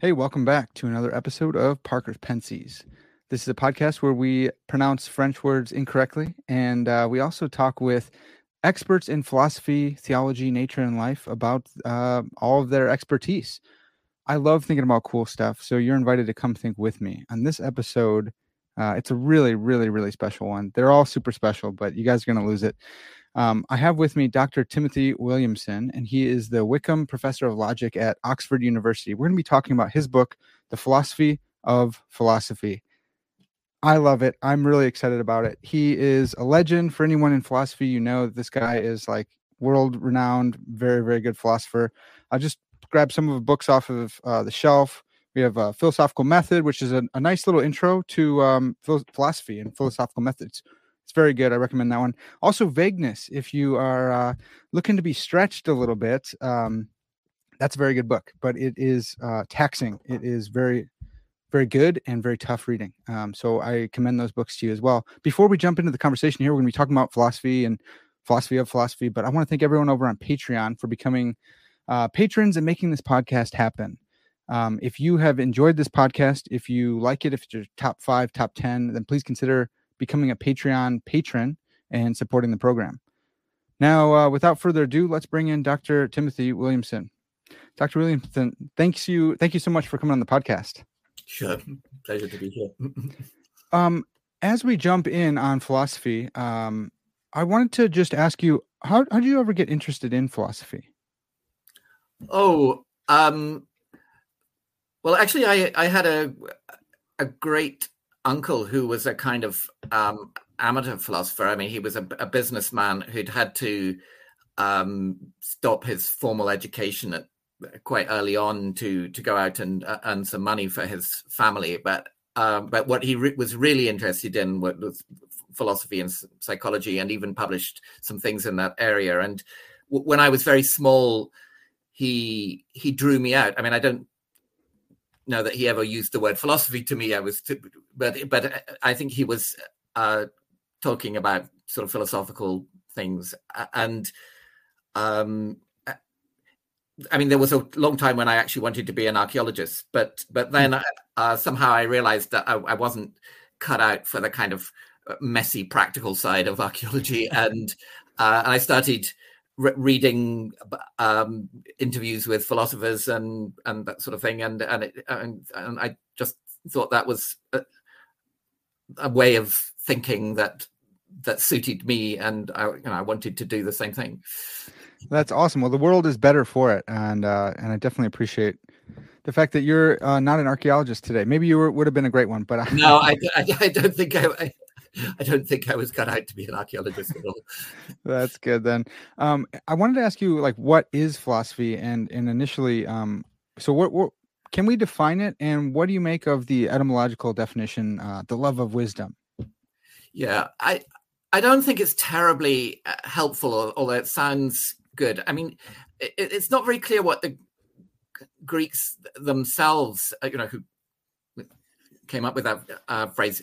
Hey, welcome back to another episode of Parker's Pensées. This is a podcast where we pronounce French words incorrectly, and uh, we also talk with experts in philosophy, theology, nature, and life about uh, all of their expertise. I love thinking about cool stuff, so you're invited to come think with me. On this episode, uh, it's a really, really, really special one. They're all super special, but you guys are going to lose it. Um, I have with me Dr. Timothy Williamson, and he is the Wykeham Professor of Logic at Oxford University. We're going to be talking about his book, The Philosophy of Philosophy. I love it. I'm really excited about it. He is a legend for anyone in philosophy. You know, this guy is like world renowned, very, very good philosopher. I just grabbed some of the books off of uh, the shelf. We have a philosophical method, which is a, a nice little intro to um, philosophy and philosophical methods. It's very good. I recommend that one. Also, Vagueness, if you are uh, looking to be stretched a little bit, um, that's a very good book, but it is uh, taxing. It is very, very good and very tough reading. Um, so I commend those books to you as well. Before we jump into the conversation here, we're going to be talking about philosophy and philosophy of philosophy, but I want to thank everyone over on Patreon for becoming uh, patrons and making this podcast happen. Um, if you have enjoyed this podcast, if you like it, if it's your top five, top 10, then please consider becoming a Patreon patron and supporting the program. Now, uh, without further ado, let's bring in Dr. Timothy Williamson. Dr. Williamson, thanks you, thank you so much for coming on the podcast. Sure, pleasure to be here. um, as we jump in on philosophy, um, I wanted to just ask you how how did you ever get interested in philosophy? Oh, um, well, actually, I I had a a great uncle who was a kind of um, amateur philosopher. I mean, he was a, a businessman who'd had to um, stop his formal education at quite early on to to go out and uh, earn some money for his family. But um, but what he re- was really interested in was philosophy and psychology, and even published some things in that area. And w- when I was very small, he he drew me out. I mean, I don't know that he ever used the word philosophy to me. I was, but but I think he was uh, talking about sort of philosophical things, and um, I mean, there was a long time when I actually wanted to be an archaeologist, but but then hmm. uh, somehow I realized that I, I, wasn't cut out for the kind of messy practical side of archaeology, and uh, and I started re- reading um, interviews with philosophers and and that sort of thing, and and it, and, and I just thought that was a, a, way of thinking that that suited me, and I you know I wanted to do the same thing. That's awesome. Well, the world is better for it, and uh, and I definitely appreciate the fact that you're uh, not an archaeologist today. Maybe you were, would have been a great one, but I, no, I, I, I don't think I, I don't think I was cut out to be an archaeologist at all. That's good then. Um, I wanted to ask you, like, what is philosophy? And and initially, um, so what, what can we define it? And what do you make of the etymological definition, uh, the love of wisdom? Yeah, I I don't think it's terribly uh, helpful, although it sounds good. I mean, it, it's not very clear what the Greeks themselves, uh, you know, who came up with that uh, phrase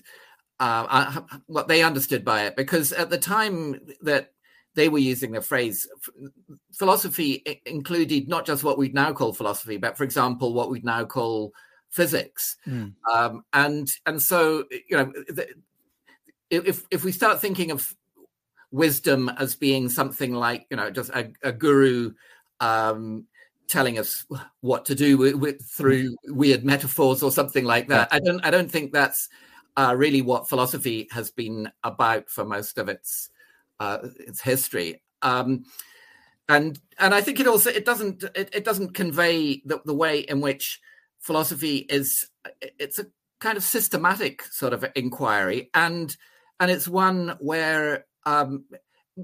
uh, what they understood by it, because at the time that they were using the phrase, philosophy included not just what we'd now call philosophy, but for example, what we'd now call physics. Mm. Um, and and so you know, if if we start thinking of wisdom as being something like you know just a, a guru um, telling us what to do with, with, through weird metaphors or something like that, I don't I don't think that's uh, really what philosophy has been about for most of its uh, its history. Um, and and I think it also it doesn't it, it doesn't convey the, the way in which philosophy is it's a kind of systematic sort of inquiry. And and it's one where um,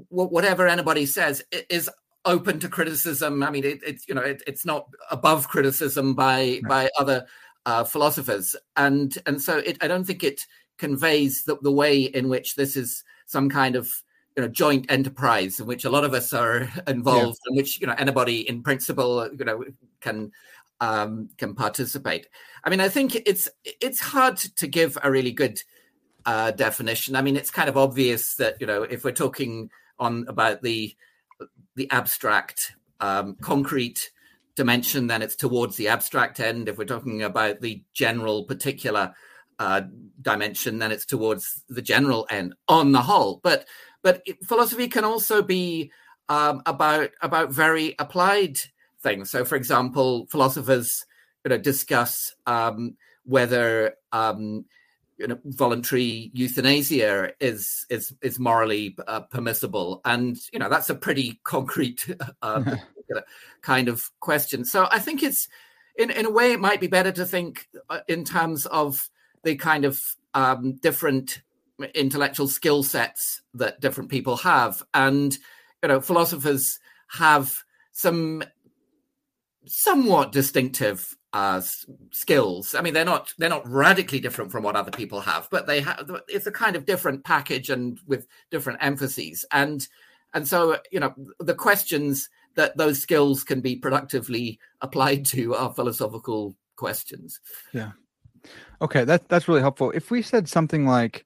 whatever anybody says is open to criticism. I mean, it, it's you know it, it's not above criticism by by other uh, philosophers, and and so it, I don't think it conveys the, the way in which this is some kind of you know joint enterprise in which a lot of us are involved, yeah. in which you know anybody in principle you know can um, can participate. I mean, I think it's it's hard to give a really good uh, definition. I mean, it's kind of obvious that you know if we're talking on about the the abstract um, concrete dimension, then it's towards the abstract end. If we're talking about the general particular uh, dimension, then it's towards the general end on the whole. But but it, philosophy can also be um, about about very applied things. So, for example, philosophers you know discuss um, whether um, you know voluntary euthanasia is is is morally uh, permissible, and you know that's a pretty concrete uh, kind of question. So, I think it's in in a way it might be better to think uh, in terms of the kind of um, different intellectual skill sets that different people have and you know philosophers have some somewhat distinctive uh, skills. I mean they're not they're not radically different from what other people have but they have it's a kind of different package and with different emphases. And and so you know the questions that those skills can be productively applied to are philosophical questions. Yeah. Okay that that's really helpful. If we said something like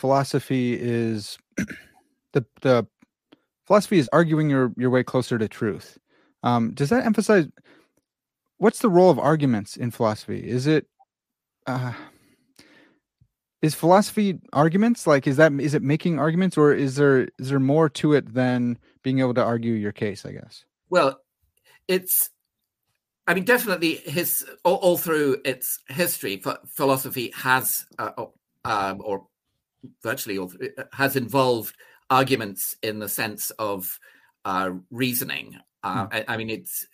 philosophy is the the philosophy is arguing your your way closer to truth. Um, does that emphasize what's the role of arguments in philosophy? Is it uh, is philosophy arguments like is that is it making arguments or is there is there more to it than being able to argue your case? I guess. Well, it's I mean, definitely his all, all through its history, philosophy has uh, um, or virtually uh, has involved arguments in the sense of uh, reasoning. Uh, mm. I, I, mean, it's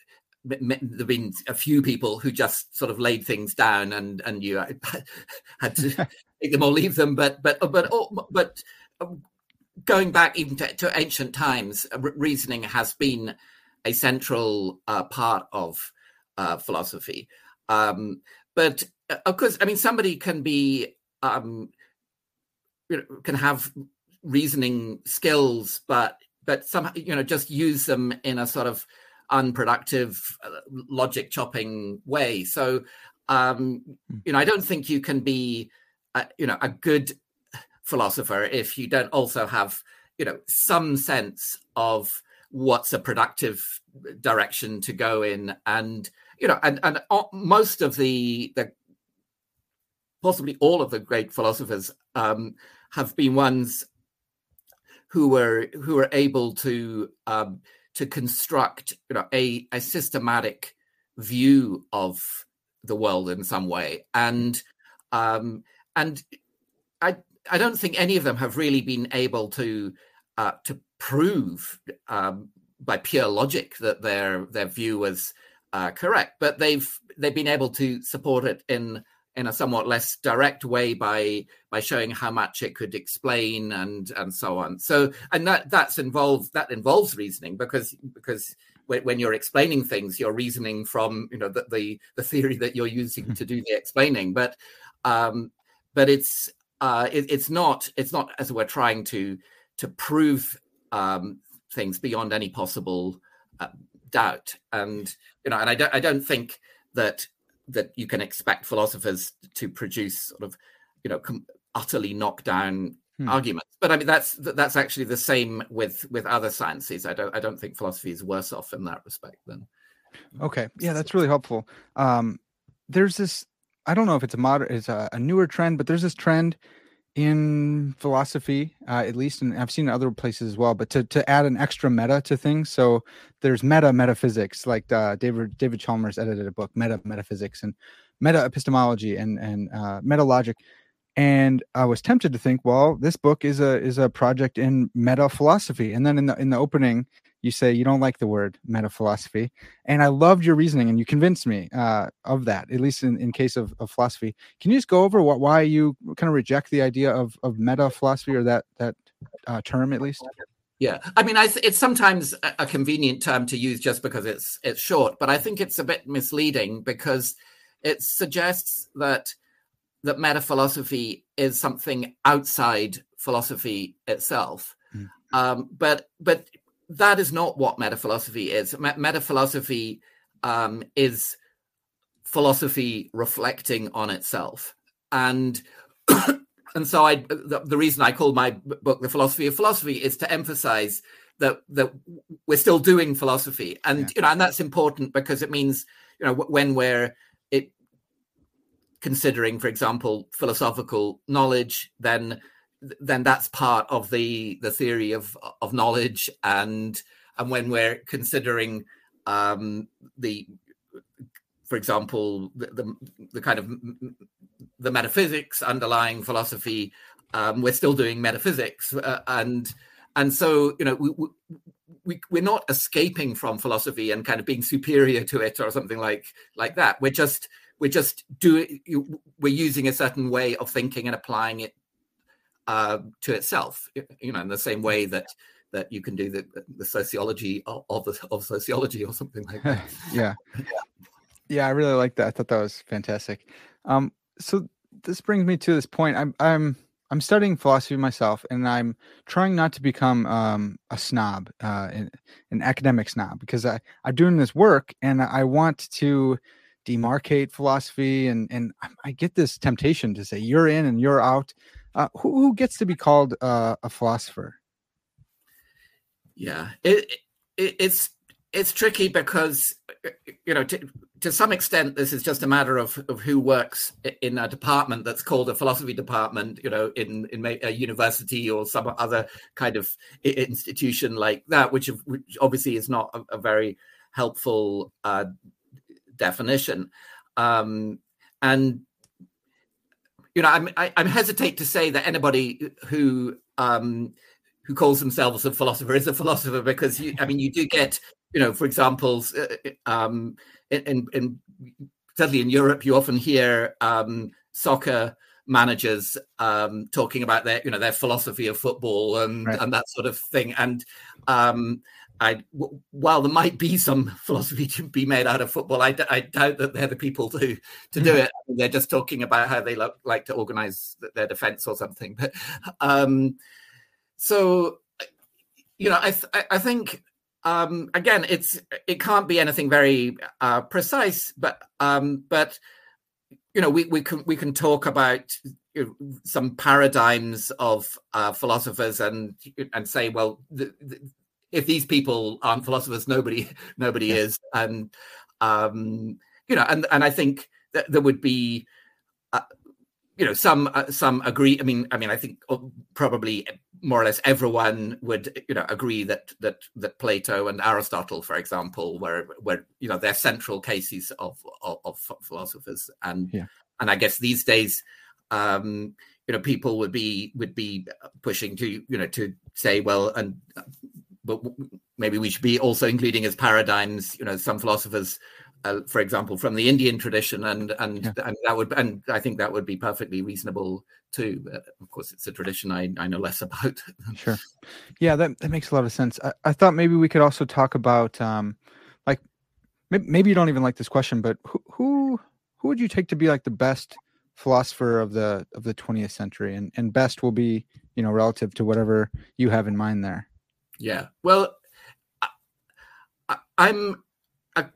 there've been a few people who just sort of laid things down, and and you had to take them or leave them. But but but oh, but um, going back even to, to ancient times, uh, reasoning has been a central uh, part of uh, philosophy. Um, but of course, I mean, somebody can be um, can have reasoning skills, but but somehow you know just use them in a sort of unproductive uh, logic chopping way. So um, hmm. you know, I don't think you can be a, you know a good philosopher if you don't also have you know some sense of what's a productive direction to go in and you know and and most of the the possibly all of the great philosophers um, have been ones who were who were able to um, to construct you know a, a systematic view of the world in some way. And um, and I I don't think any of them have really been able to uh, to prove um, by pure logic that their their view was uh, correct, but they've they've been able to support it in in a somewhat less direct way by by showing how much it could explain and and so on. So and that that's involved that involves reasoning because because when you're explaining things you're reasoning from you know the the, the theory that you're using to do the explaining. But um but it's uh it, it's not it's not as we're trying to to prove um things beyond any possible uh, doubt. And you know and i don't i don't think that that you can expect philosophers to produce sort of you know com- utterly knockdown hmm. arguments. But i mean that's that's actually the same with with other sciences. I don't i don't think philosophy is worse off in that respect than okay. Yeah that's really helpful. Um there's this i don't know if it's a modern it's a, a newer trend but there's this trend in philosophy, uh, at least, and I've seen other places as well. But to to add an extra meta to things, so there's meta metaphysics. Like uh, David David Chalmers edited a book, Meta Metaphysics, and meta epistemology and and uh, meta logic. and I was tempted to think, well, this book is a is a project in meta philosophy. And then in the in the opening, you say you don't like the word meta philosophy, and I loved your reasoning, and you convinced me uh, of that. At least in, in case of, of philosophy, can you just go over what why you kind of reject the idea of of meta philosophy or that that uh, term at least? Yeah, I mean, I it's sometimes a, a convenient term to use just because it's it's short, but I think it's a bit misleading because it suggests that that meta philosophy is something outside philosophy itself. Mm. Um, but but that is not what meta philosophy is. Meta philosophy um, is philosophy reflecting on itself, and and so I the, the, reason I call my book the philosophy of philosophy is to emphasize that that we're still doing philosophy, and yeah. you know, and that's important because it means you know when we're it considering, for example, philosophical knowledge, then then that's part of the the theory of of knowledge, and and when we're considering um, the, for example, the, the, the kind of the metaphysics underlying philosophy, um, we're still doing metaphysics, uh, and and so you know we, we we're not escaping from philosophy and kind of being superior to it or something like like that. We're just we're just doing we're using a certain way of thinking and applying it uh, to itself you know in the same way that that you can do the, the sociology of, of, of sociology or something like that. Yeah. Yeah. I really like that. I thought that was fantastic. Um so this brings me to this point. I'm i'm i'm studying philosophy myself and i'm trying not to become um, a snob uh, an, an academic snob because i i'm doing this work and i want to demarcate philosophy and and I get this temptation to say you're in and you're out. Uh, who, who gets to be called uh, a philosopher? Yeah, it, it, it's it's tricky because you know to, to some extent this is just a matter of, of who works in a department that's called a philosophy department you know in in a university or some other kind of institution like that which, which obviously is not a, a very helpful uh, definition. Um, and you know, I'm I, am hesitate to say that anybody who um, who calls themselves a philosopher is a philosopher because you, I mean, you do get, you know, for example, uh, um, in, in certainly in Europe, you often hear um, soccer managers um, talking about their, you know, their philosophy of football and right. and that sort of thing, and um, I, while there might be some philosophy to be made out of football, I, I doubt that they're the people to to do mm-hmm. it. They're just talking about how they lo- like to organize their defense or something. But um, so, you know, I th- I think um, again, it's it can't be anything very uh, precise, but um, but you know, we we can we can talk about some paradigms of uh, philosophers and and say, well, the, the, if these people aren't philosophers, nobody nobody yeah. is, and um, you know, and and I think that there would be. Uh, you know, some uh, some agree. I mean, I mean, I think uh, probably more or less everyone would, you know, agree that that that Plato and Aristotle, for example, were were you know they're central cases of of, of philosophers, and yeah. and I guess these days, um, you know, people would be would be pushing to you know to say, well, and but maybe we should be also including as paradigms, you know, some philosophers, uh, for example, from the Indian tradition, and and yeah. and that would and I think that would be perfectly reasonable too. But of course, it's a tradition I, I know less about. sure, yeah, that that makes a lot of sense. I, I thought maybe we could also talk about um, like maybe you don't even like this question, but who who who would you take to be like the best philosopher of the of the 20th century and and best will be you know relative to whatever you have in mind there yeah. Well, I, I'm. I,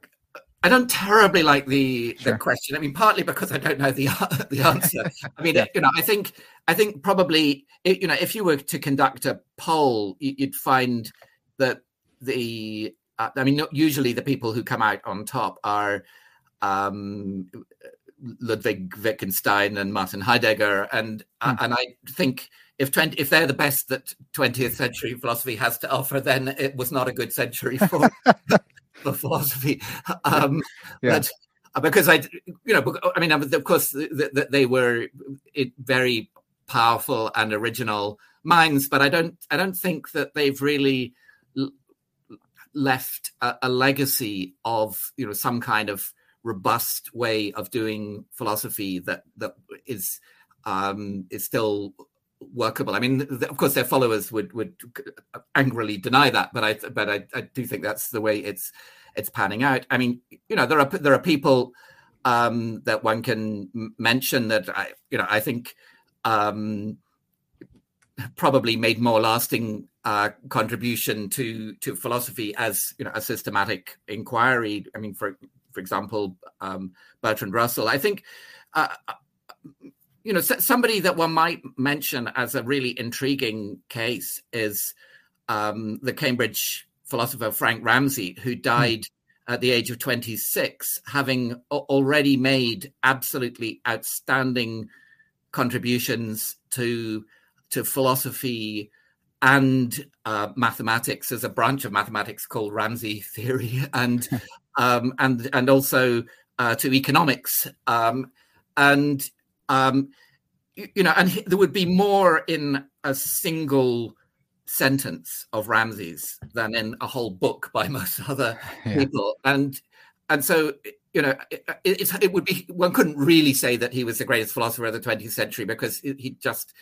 I, don't terribly like the sure. the question. I mean, partly because I don't know the the answer. I mean, yeah. you know, I think I think probably you know if you were to conduct a poll, you'd find that the uh, I mean, usually the people who come out on top are um, Ludwig Wittgenstein and Martin Heidegger, and uh, hmm. and I think if 20, if they're the best that 20th century philosophy has to offer, then it was not a good century for, for philosophy. Um, yeah. But uh, because I, you know, I mean, of course, they were very powerful and original minds, but I don't, I don't think that they've really left a, a legacy of, you know, some kind of robust way of doing philosophy that that is um, is still workable. I mean, of course, their followers would would angrily deny that, but I but I, I do think that's the way it's it's panning out. I mean, you know, there are there are people um, that one can mention that I you know I think um, probably made more lasting uh, contribution to to philosophy as you know a systematic inquiry. I mean, for for example, um, Bertrand Russell. I think. Uh, you know, somebody that one might mention as a really intriguing case is um, the Cambridge philosopher Frank Ramsey, who hmm. died mm. at the age of 26, having already made absolutely outstanding contributions to to philosophy and uh, mathematics as a branch of mathematics called Ramsey theory, and um, and and also uh, to economics. Um, and um, you, you, know, and he, there would be more in a single sentence of Ramsey's than in a whole book by most other yeah. people. And and so you know, it, it, it, would be one couldn't really say that he was the greatest philosopher of the 20th century because he just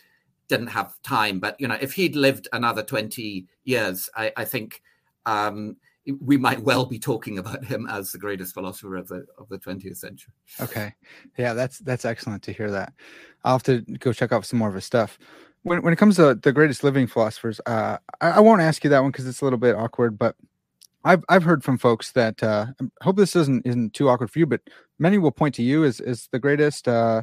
didn't have time. But you know, if he'd lived another 20 years, I, I think um, we might well be talking about him as the greatest philosopher of the of the 20th century. Okay, yeah, that's that's excellent to hear that. I'll have to go check out some more of his stuff. When when it comes to the greatest living philosophers, uh, I, I won't ask you that one because it's a little bit awkward. But I've I've heard from folks that uh, I hope this isn't isn't too awkward for you, but many will point to you as as the greatest. Uh,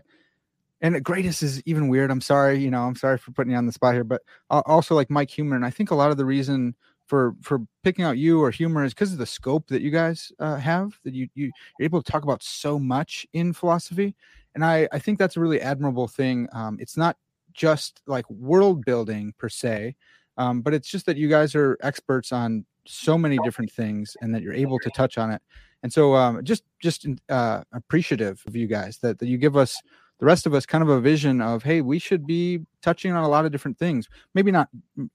and the greatest is even weird. I'm sorry, you know, I'm sorry for putting you on the spot here, but also like Mike Huemer. And I think a lot of the reason for for picking out you or Huemer is because of the scope that you guys uh, have that you, you you're able to talk about so much in philosophy. And i i think that's a really admirable thing. Um, it's not just like world building per se um, but it's just that you guys are experts on so many different things and that you're able to touch on it. And so um, just just uh, appreciative of you guys that, that you give us the rest of us kind of a vision of hey we should be touching on a lot of different things. Maybe not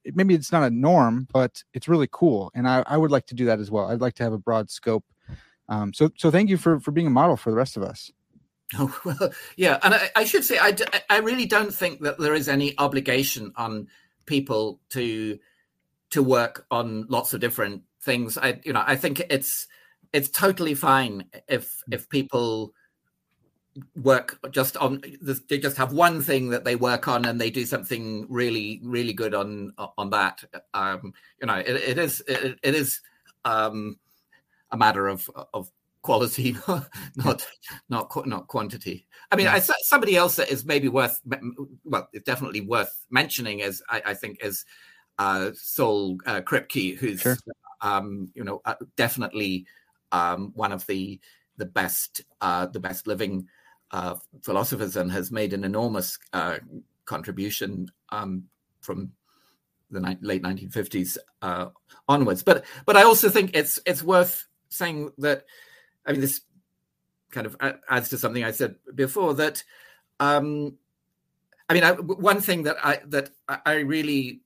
maybe it's not a norm but it's really cool and i, I would like to do that as well. I'd like to have a broad scope. Um, so so thank you for for being a model for the rest of us. Oh well yeah and i, I should say I, I really don't think that there is any obligation on people to to work on lots of different things. I you know i think it's it's totally fine if if people work just on they just have one thing that they work on and they do something really really good on on that um you know it, it is it, it is um a matter of of quality not not not quantity i mean yeah. I, somebody else that is maybe worth well it's definitely worth mentioning is i, I think is uh Saul uh, kripke who's sure. um you know uh, definitely um one of the the best uh the best living uh, philosophers and has made an enormous uh, contribution um, from the ni- late 1950s uh, onwards. But but I also think it's it's worth saying that I mean this kind of adds to something I said before that um, I mean I, one thing that I that I really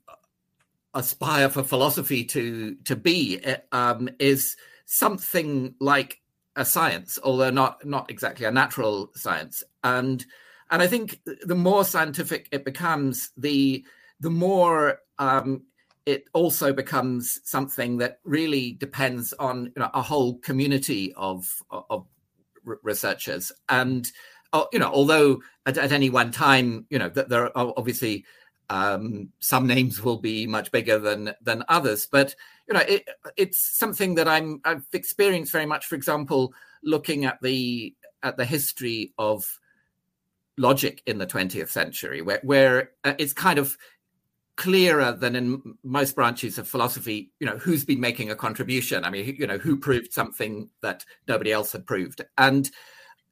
aspire for philosophy to to be um, is something like a science, although not not exactly a natural science. And and I think the more scientific it becomes, the the more um, it also becomes something that really depends on you know, a whole community of of researchers. And uh, you know, although at, at, any one time, you know, there are obviously um, some names will be much bigger than than others, but you know, it, it's something that I'm I've experienced very much. For example, looking at the at the history of logic in the 20th century, where where uh, it's kind of clearer than in most branches of philosophy. You know, who's been making a contribution? I mean, you know, who proved something that nobody else had proved, and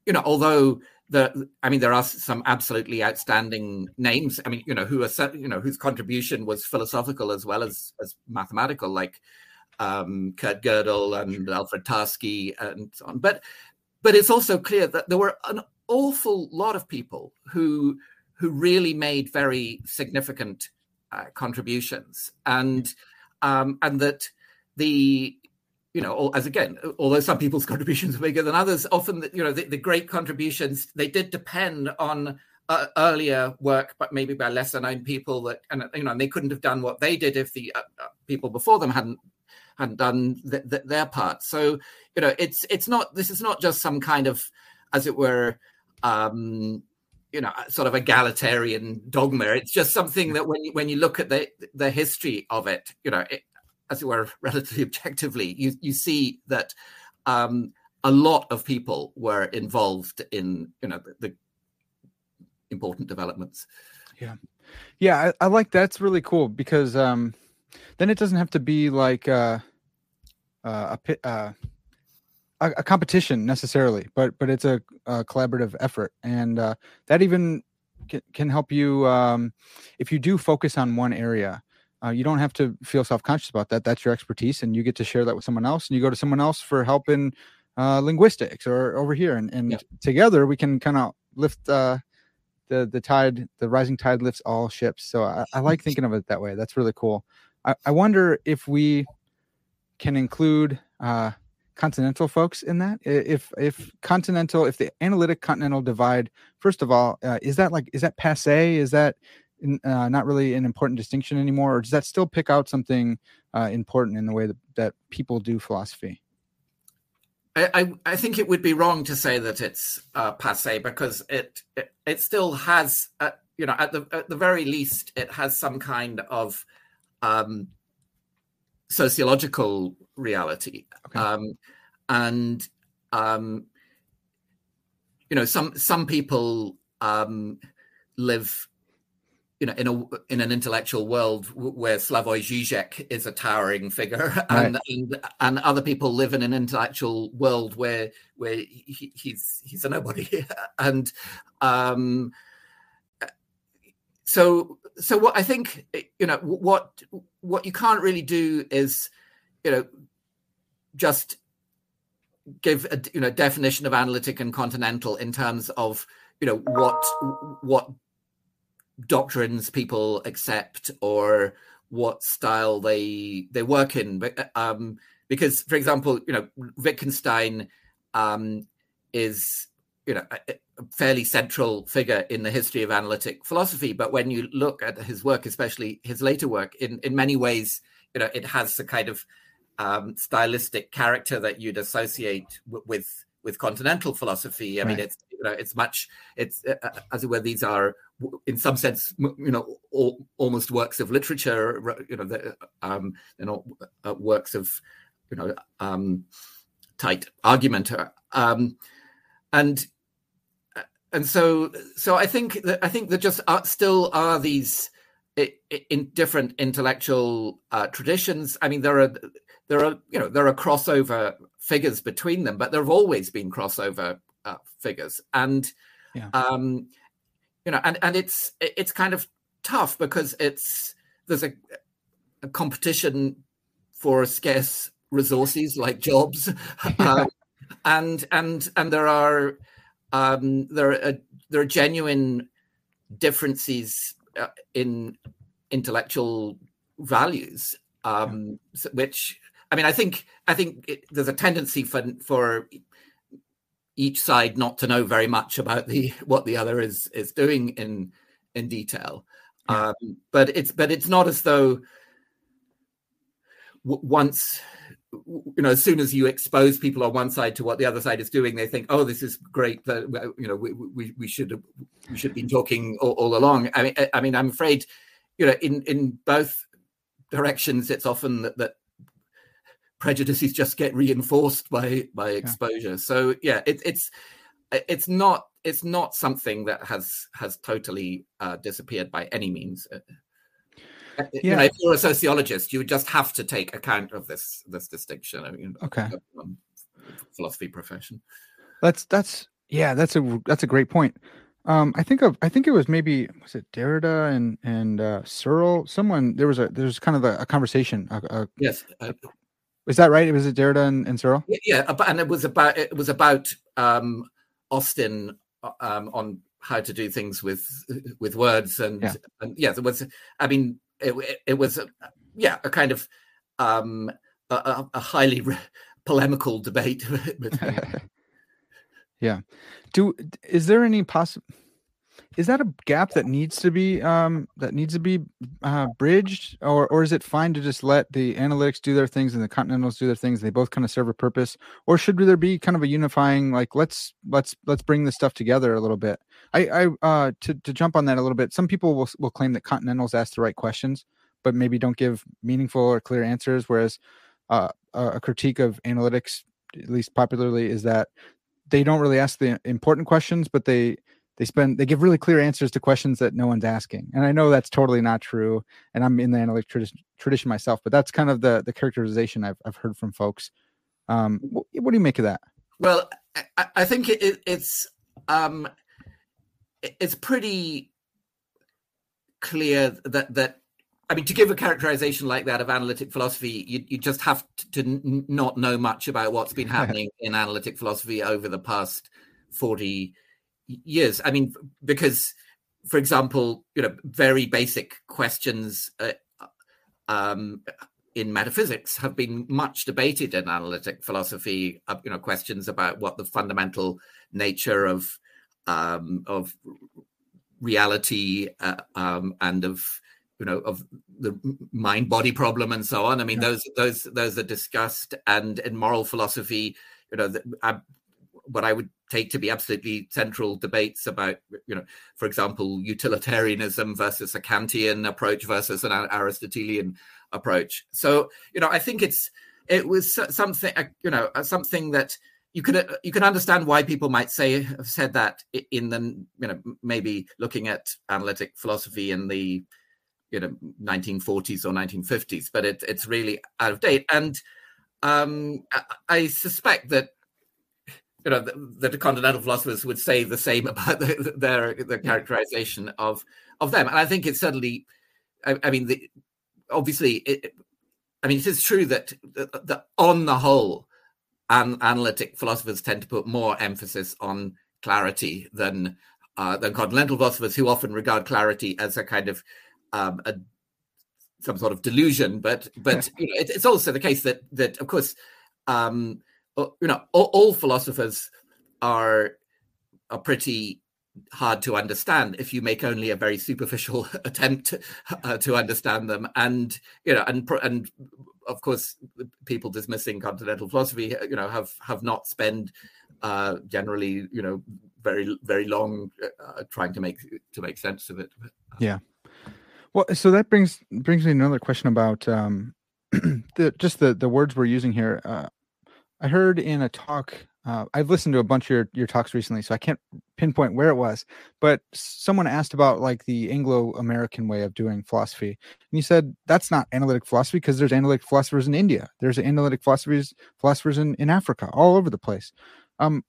you know, although the I mean, there are some absolutely outstanding names. I mean, you know, who are you know whose contribution was philosophical as well as as mathematical, like um, Kurt Gödel and Alfred Tarski and so on. But but it's also clear that there were an awful lot of people who who really made very significant uh, contributions, and um, and that the you know, as again, although some people's contributions are bigger than others, often you know the, the great contributions they did depend on uh, earlier work, but maybe by lesser known people that, and you know, and they couldn't have done what they did if the uh, uh people before them hadn't hadn't done th- th- their part. So you know, it's it's not this is not just some kind of, as it were, um, you know, sort of egalitarian dogma. It's just something that when you when you look at the the history of it, you know, it, as it were, relatively objectively, you you see that. Um, a lot of people were involved in you know the, the important developments. Yeah, yeah, I, I, like that's really cool because um, then it doesn't have to be like uh, uh, a uh, a, a competition necessarily, but but it's a, a collaborative effort, and uh, that even can, can help you um, if you do focus on one area. Uh, you don't have to feel self-conscious about that. That's your expertise, and you get to share that with someone else. And you go to someone else for help in uh, linguistics or over here, and, and yeah. together we can kind of lift uh, the the tide, the rising tide lifts all ships. So I, I like thinking of it that way. That's really cool. I, I wonder if we can include uh, continental folks in that. If if continental, if the analytic continental divide, first of all, uh, is that like is that passe? Is that uh, not really an important distinction anymore, or does that still pick out something uh, important in the way that, that people do philosophy? I, I think it would be wrong to say that it's uh, passe because it, it, it still has uh, you know at the at the very least it has some kind of um, sociological reality okay. um, and um, you know some some people um, live you know, in a in an intellectual world where Slavoj Žižek is a towering figure, and, right. and, and other people live in an intellectual world where where he, he's he's a nobody, and um, so so what I think you know what what you can't really do is you know just give a you know definition of analytic and continental in terms of you know what what doctrines people accept or what style they they work in. But, um, because, for example, you know, Wittgenstein um, is you know a, a fairly central figure in the history of analytic philosophy. But when you look at his work, especially his later work, in in many ways, you know, it has the kind of um, stylistic character that you'd associate w- with with continental philosophy. I right. mean, it's you know, it's much, it's uh, uh, as it were, these are in some sense, you know, all, almost works of literature. You know, the, um, they're not uh, works of, you know, um, tight argument. Um, and and so so I think that I think there just are, still are these in different intellectual uh, traditions. I mean, there are there are you know there are crossover figures between them, but there have always been crossover uh, figures, and yeah. um, you know, and and it's it's kind of tough because it's there's a, a competition for scarce resources like jobs, um, and and and there are um, there are there are genuine differences uh, in intellectual values, um, which I mean, I think I think it, there's a tendency for for each side not to know very much about the what the other is is doing in in detail. Yeah. Um, but it's but it's not as though w- once you know as soon as you expose people on one side to what the other side is doing they think oh this is great that you know we, we, we should have we should be talking all, all, along i mean i mean i'm afraid you know in in both directions it's often that, that prejudices just get reinforced by by exposure. Yeah. So yeah, it, it's it's not it's not something that has has totally uh, disappeared by any means. Uh, uh, yeah. You know, if you're a sociologist, you just have to take account of this this distinction. I mean, okay, um, philosophy profession. That's that's yeah, that's a that's a great point. Um, I think of I think it was maybe was it Derrida and and uh, Searle. Someone there was a there's kind of a, a conversation. A, a, yes, uh, Was that right? It was it Derrida and, and Searle? Yeah, and it was about it was about um, Austin um, on how to do things with with words and yeah, and, yeah there was I mean it, it was a, yeah a kind of um, a, a highly re- polemical debate. yeah. Do is there any possible? Is that a gap that needs to be um, that needs to be uh, bridged, or or is it fine to just let the analytics do their things and the continentals do their things? They both kind of serve a purpose, or should there be kind of a unifying like let's let's let's bring this stuff together a little bit? I I uh, to to jump on that a little bit. Some people will will claim that continentals ask the right questions, but maybe don't give meaningful or clear answers, whereas uh, a critique of analytics, at least popularly, is that they don't really ask the important questions, but they they spend they give really clear answers to questions that no one's asking. And I know that's totally not true. And I'm in the analytic tradition, tradition myself, but that's kind of the the characterization I've I've heard from folks. Um, what, what do you make of that? Well, I, I think it, it's um, it's pretty clear that that I mean, to give a characterization like that of analytic philosophy, you, you just have to, n- not know much about what's been happening in analytic philosophy over the past 40 years. I mean, because, for example, you know, very basic questions uh, um, in metaphysics have been much debated in analytic philosophy. Uh, you know, questions about what the fundamental nature of um, of reality uh, um, and of you know of the mind body problem and so on i mean yeah. those those those are discussed and in moral philosophy you know the, what i would take to be absolutely central debates about you know for example utilitarianism versus a kantian approach versus an aristotelian approach so you know i think it's it was something uh, you know uh, something that you can uh, you can understand why people might say have said that in the you know maybe looking at analytic philosophy in the you know 1940s or 1950s, but it, it's really out of date. And um, I, I, suspect that you know that the continental philosophers would say the same about the, their the characterization of of them. And I think it's certainly, I, I mean, the, obviously, it, I mean, it is true that, that, that on the whole, an, analytic philosophers tend to put more emphasis on clarity than uh, than continental philosophers, who often regard clarity as a kind of um, a, some sort of delusion, but but you know, it, it's also the case that that of course, um, you know, all, all philosophers are are pretty hard to understand if you make only a very superficial attempt uh, to understand them and you know and and of course people dismissing continental philosophy you know have have not spent uh generally you know very very long uh, trying to make to make sense of it yeah well, so that brings brings me another question about um, the just the the words we're using here. I heard in a talk. Uh, I've listened to a bunch of your, your talks recently, so I can't pinpoint where it was. But someone asked about like the Anglo-American way of doing philosophy, and you said that's not analytic philosophy because there's analytic philosophers in India, there's analytic philosophers philosophers in, in Africa, all over the place. Um,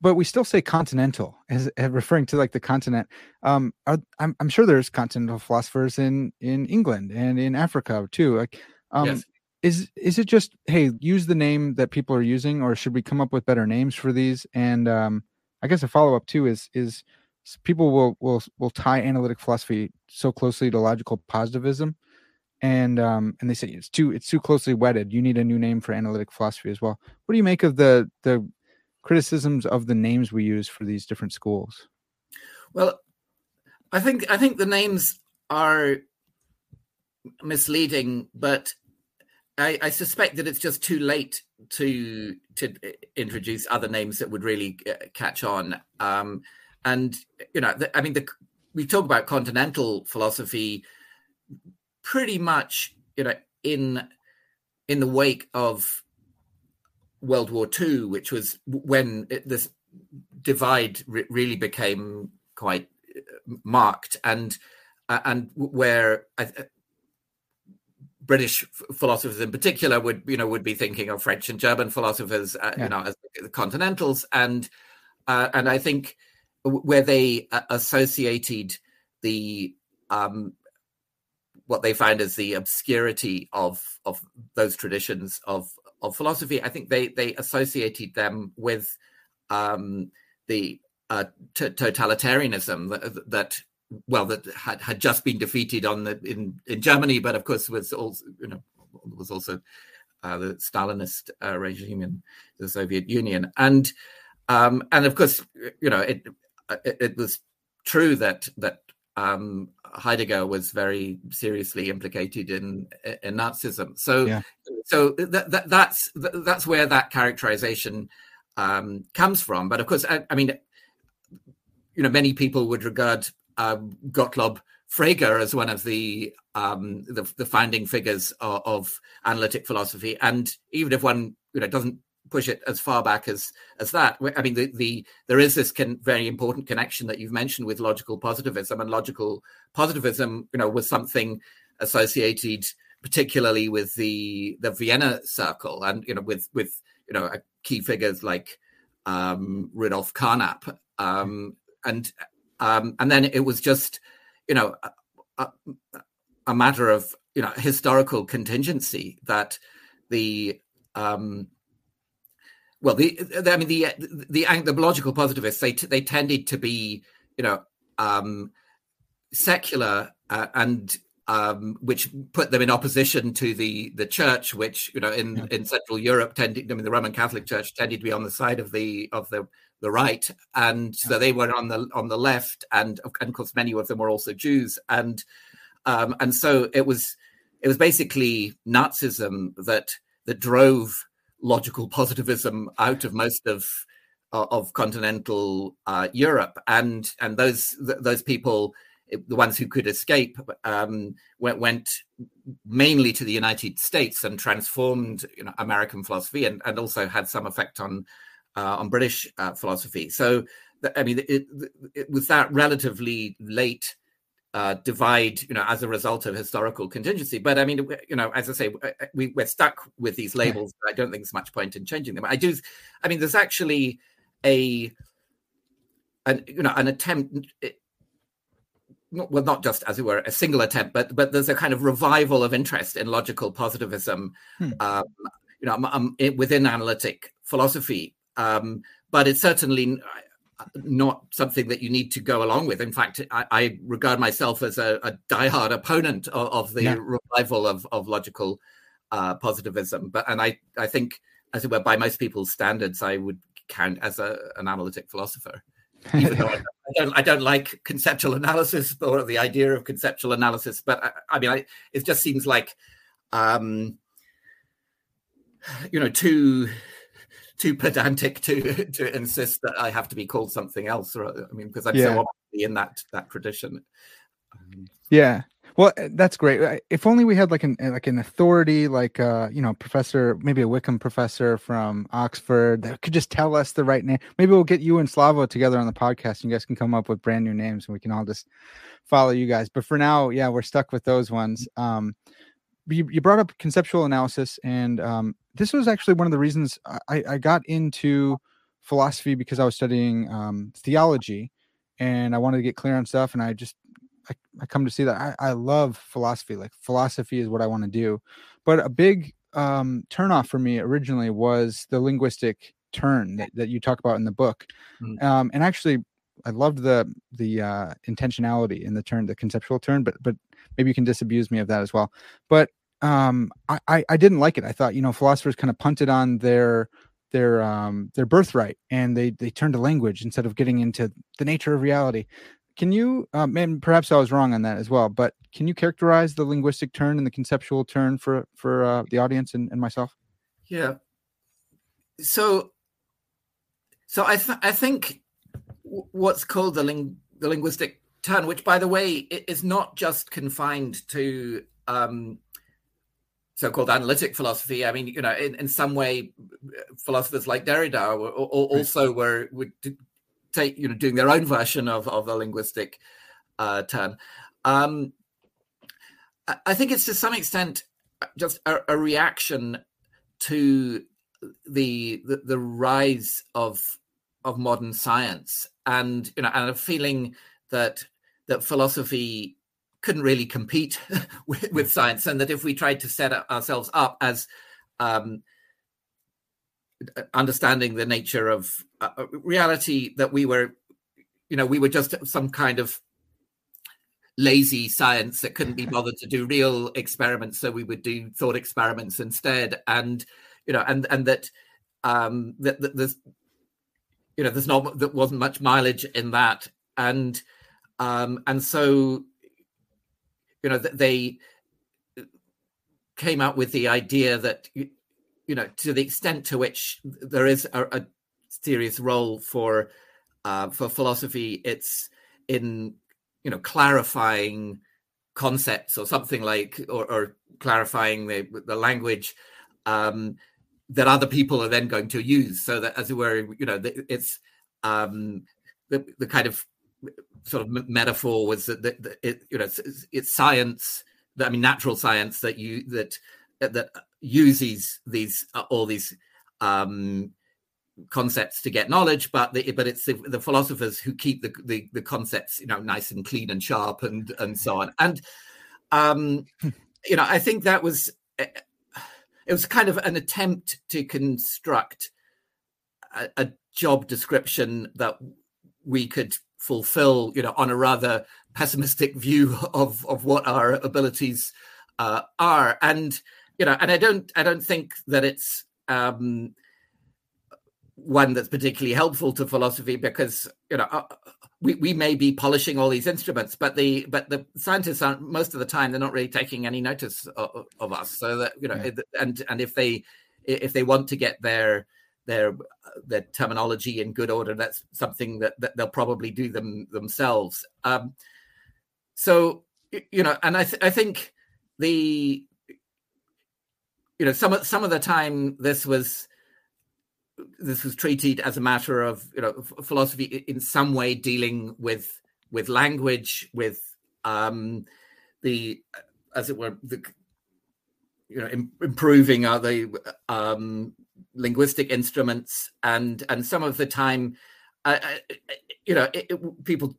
but we still say continental as, as, referring to like the continent um are, I'm, I'm sure there's continental philosophers in in england and in africa too like um yes. Is is it just hey use the name that people are using or should we come up with better names for these? And um i guess a follow-up too is is people will will will tie analytic philosophy so closely to logical positivism and um and they say it's too it's too closely wedded. You need a new name for analytic philosophy as well. What do you make of the the criticisms of the names we use for these different schools? Well, I think I think the names are misleading, but I, I, suspect that it's just too late to to introduce other names that would really uh, catch on. Um, and you know, the, I mean, the, we talk about continental philosophy pretty much, you know, in in the wake of World War II, which was when it, this divide re- really became quite uh, marked, and uh, and where I, uh, British philosophers in particular would you know would be thinking of French and German philosophers, uh, yeah. you know, as the continentals, and uh, and I think where they associated the um, what they find as the obscurity of of those traditions of of philosophy. I think they they associated them with um, the uh, t- totalitarianism that, that, well that had, had just been defeated on the in in Germany, but of course was also you know was also uh, the Stalinist uh, regime in the Soviet Union, and um, and of course you know it, it, it was true that that um, Heidegger was very seriously implicated in in Nazism. So yeah. so that, that, that's that's where that characterization um, comes from. But of course, I, I, mean, you know, many people would regard um, Gottlob Frege as one of the, um, the, the founding figures of, of, analytic philosophy, and even if one you know doesn't push it as far back as as that. I mean, the, the there is this can, very important connection that you've mentioned with logical positivism, and logical positivism, you know, was something associated particularly with the the Vienna Circle, and you know, with with you know key figures like um, Rudolf Carnap, um, and um, and then it was just you know a, a, matter of you know historical contingency that the um, well, the, the, I mean the the the logical positivists they they tended to be you know um, secular uh, and um, which put them in opposition to the the church, which you know in yeah. in Central Europe tended I mean the Roman Catholic Church tended to be on the side of the of the the right, and so they were on the on the left, and, and of course many of them were also Jews, and um, and so it was it was basically Nazism that that drove logical positivism out of most of uh, of continental uh, Europe, and and those th- those people, the ones who could escape, um, went, went mainly to the United States and transformed you know, American philosophy, and, and also had some effect on uh, on British uh, philosophy. So, I mean, it, it was that relatively late uh, divide, you know, as a result of historical contingency. But I mean, you know, as I say, uh, we, are stuck with these labels. I don't think there's much point in changing them. I do. I mean, there's actually a, an you know, an attempt. It, well, not just as it were a single attempt, but but there's a kind of revival of interest in logical positivism, hmm. um, you know, um, um within analytic philosophy. Um, but it's certainly not something that you need to go along with. In fact, I, I regard myself as a, a diehard opponent of, of the yeah. revival of, of logical uh, positivism. But and I, I think, as it were, by most people's standards, I would count as a, an analytic philosopher. Even though I, I, don't, I don't like conceptual analysis or the idea of conceptual analysis. But I, I mean, I, it just seems like, um, you know, too too pedantic to to insist that I have to be called something else. Or, I mean, because I'm yeah. so obviously in that that tradition. Um, yeah. Well, eh, that's great. If only we had like an like an authority, like uh, you know, professor, maybe a Wykeham professor from Oxford that could just tell us the right name. Maybe we'll get you and Slavo together on the podcast. And you guys can come up with brand new names, and we can all just follow you guys. But for now, yeah, we're stuck with those ones. Um, you, you brought up conceptual analysis, and um, this was actually one of the reasons I, I got into philosophy because I was studying um, theology, and I wanted to get clear on stuff. And I just I, I come to see that I, I love philosophy. Like philosophy is what I want to do. But a big um, turnoff for me originally was the linguistic turn that, that you talk about in the book. Mm-hmm. Um, and actually, I loved the the uh, intentionality in the turn, the conceptual turn. But but maybe you can disabuse me of that as well. But um, I, I didn't like it. I thought, you know, philosophers kind of punted on their their um their birthright and they they turned to language instead of getting into the nature of reality. Can you um, and perhaps I was wrong on that as well, but can you characterize the linguistic turn and the conceptual turn for for uh, the audience and, and myself? Yeah. So so I th- I think what's called the ling- the linguistic turn, which by the way is not just confined to um, so-called analytic philosophy. I mean, you know, in, in some way, philosophers like Derrida were, also were would take you know doing their own version of of the linguistic uh, turn. Um, I think it's to some extent just a, a reaction to the, the, the rise of of modern science, and you know, and a feeling that that philosophy couldn't really compete with, with, science, and that if we tried to set ourselves up as um, understanding the nature of uh, uh, reality, that we were, you know, we were just some kind of lazy science that couldn't be bothered to do real experiments, so we would do thought experiments instead, and you know, and and that um, that, that there's you know there's not that wasn't much mileage in that, and um, and so you know they came out with the idea that you know to the extent to which there is a, a serious role for uh, for philosophy, it's in you know clarifying concepts or something like or, or clarifying the the language um, that other people are then going to use, so that as it were, you know, it's um, the the kind of sort of metaphor was that, that, that it you know it's, it's science that, I mean natural science that you that that uses these uh, all these um, concepts to get knowledge, but the, but it's the, the, philosophers who keep the, the, the concepts you know nice and clean and sharp and and so on. And um, you know, I think that was eh, it was kind of an attempt to construct a, a job description that we could fulfill, you know, on a rather pessimistic view of of what our abilities uh, are. And you know, and I don't I don't think that it's um, one that's particularly helpful to philosophy because you know uh, we, we may be polishing all these instruments but the but the scientists aren't most of the time they're not really taking any notice of, of us so that you know yeah. and and if they if they want to get their their their terminology in good order that's something that, that they'll probably do them themselves. Um so you know and i th- i think the you know some some of the time this was this was treated as a matter of you know philosophy in some way dealing with with language with um the as it were the you know Im- improving are the um linguistic instruments and and some of the time uh, you know it, it, people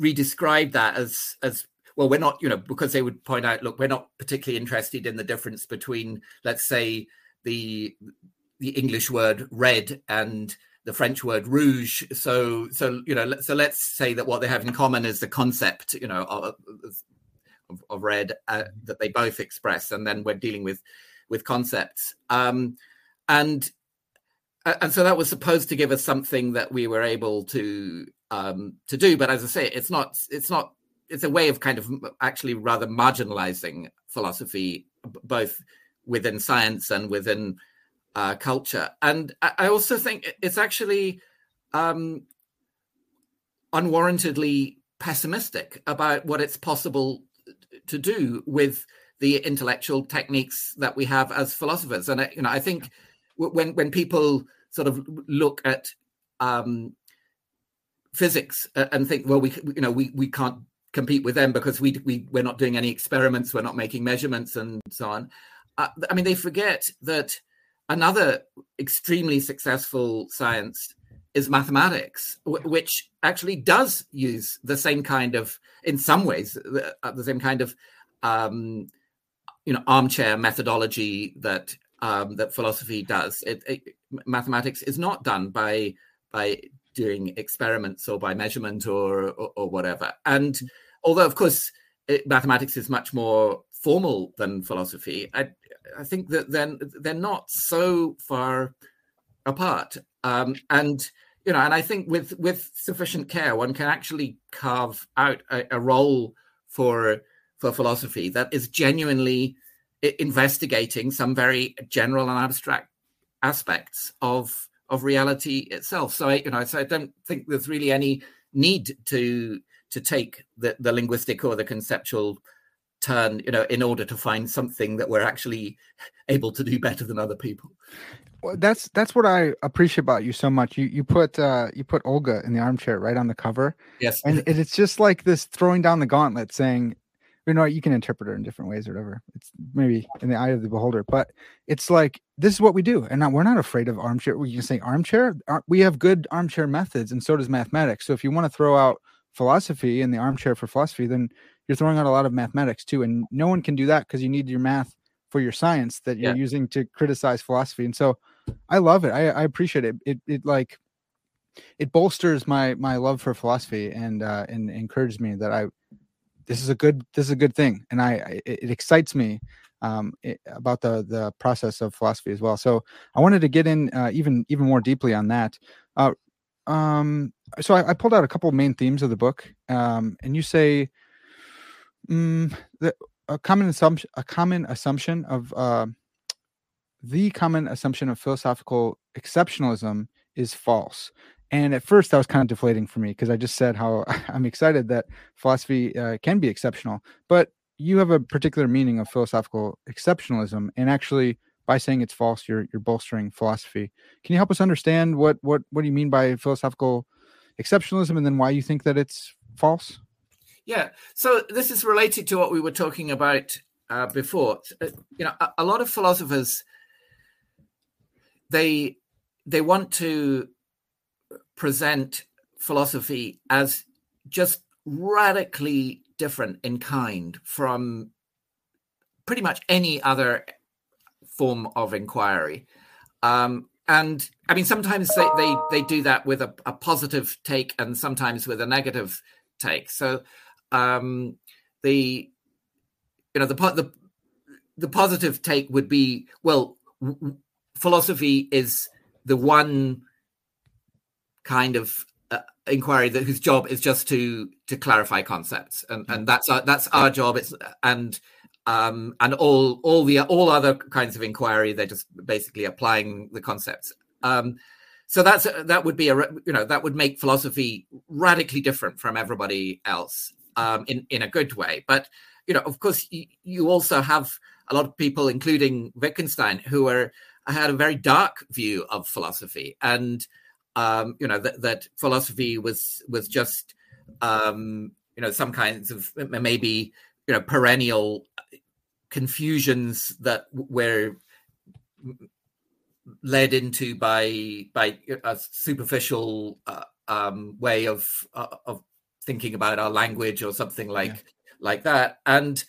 redescribe that as as well we're not you know because they would point out look we're not particularly interested in the difference between let's say the the english word red and the french word rouge. So so you know so let's say that what they have in common is the concept you know of, of, of red uh, that they both express. And then we're dealing with with concepts um and and so that was supposed to give us something that we were able to um to do but as i say it's not it's not it's a way of kind of actually rather marginalizing philosophy, both within science and within uh, culture. And I also think it's actually um, unwarrantedly pessimistic about what it's possible to do with the intellectual techniques that we have as philosophers. And you know, I think when when people sort of look at um, physics and think, well, we you know we we can't compete with them because we we we're not doing any experiments, we're not making measurements, and so on. Uh, I mean, they forget that another extremely successful science is mathematics, w- which actually does use the same kind of, in some ways, the, uh, the same kind of, um, you know, armchair methodology that um, that philosophy does. It, it, mathematics is not done by by doing experiments or by measurement or or, or whatever. And although, of course, it, mathematics is much more formal than philosophy, I I think that then they're, not so far apart. Um, and you know, and I think with with sufficient care, one can actually carve out a, a role for for philosophy that is genuinely investigating some very general and abstract aspects of of reality itself. So I, you know, so I don't think there's really any need to to take the, the linguistic or the conceptual turn, you know, in order to find something that we're actually able to do better than other people. Well, that's that's what I appreciate about you so much. You you put uh you put Olga in the armchair right on the cover. Yes. And it's just like this throwing down the gauntlet saying, you know, you can interpret it in different ways or whatever. It's maybe in the eye of the beholder, but it's like this is what we do, and not, we're not afraid of armchair. We can say armchair. We have good armchair methods, and so does mathematics. So if you want to throw out philosophy in the armchair for philosophy, then you're throwing out a lot of mathematics too and no one can do that because you need your math for your science that you're Yeah. using to criticize philosophy and so i love it i, I appreciate it. it it like it bolsters my my love for philosophy and uh and encourages me that i this is a good this is a good thing and i I- it, it excites me um it, about the the process of philosophy as well. So i wanted to get in uh, even even more deeply on that. Uh um so I, I pulled out a couple main themes of the book um and you say mm, that a common assumption a common assumption of uh, the common assumption of philosophical exceptionalism is false and at first that was kind of deflating for me because i just said how i'm excited that philosophy uh, can be exceptional but you have a particular meaning of philosophical exceptionalism and actually by saying it's false you're you're bolstering philosophy can you help us understand what what what do you mean by philosophical exceptionalism and then why you think that it's false Yeah. So this is related to what we were talking about uh, before. Uh, You know, a, a lot of philosophers they they want to present philosophy as just radically different in kind from pretty much any other form of inquiry. Um, and I mean, sometimes they, they, they do that with a, a positive take and sometimes with a negative take. So um, the you know the the the positive take would be well, w- philosophy is the one kind of uh, inquiry that whose job is just to to clarify concepts, and and that's our, that's our job. It's and um, and all all the all other kinds of inquiry they're just basically applying the concepts. Um, so that's that would be a you know that would make philosophy radically different from everybody else um, in in a good way. But you know, of course, you, you also have a lot of people, including Wittgenstein, who are had a very dark view of philosophy, and um, you know that, that philosophy was was just um, you know some kinds of maybe you know perennial confusions that were led into by by a superficial uh, um, way of uh, of thinking about our language or something like Yeah. like that and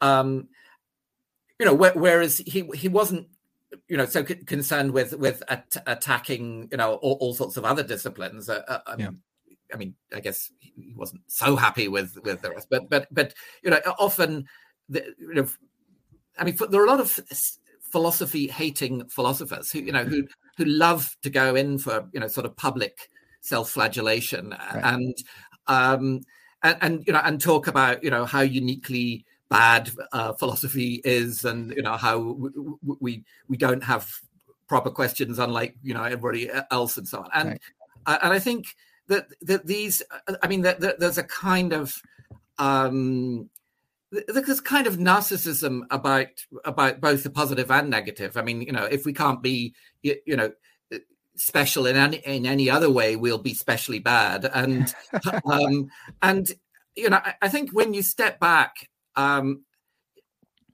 um you know wh- whereas he he wasn't you know so c- concerned with with at- attacking you know all, all sorts of other disciplines uh, uh, I, Yeah. mean, I mean i guess he wasn't so happy with with the rest but but but you know often the, you know i mean there are a lot of philosophy hating philosophers who you know who who love to go in for you know sort of public self-flagellation Right. and um and, and you know and talk about you know how uniquely bad uh, philosophy is and you know how w- w- we we don't have proper questions unlike you know everybody else and so on. And Right. uh, and i think that that these i mean that, that there's a kind of um th- there's kind of narcissism about about both the positive and negative. I mean you know if we can't be you, you know special in any in any other way we'll be specially bad. And um and you know I, I think when you step back um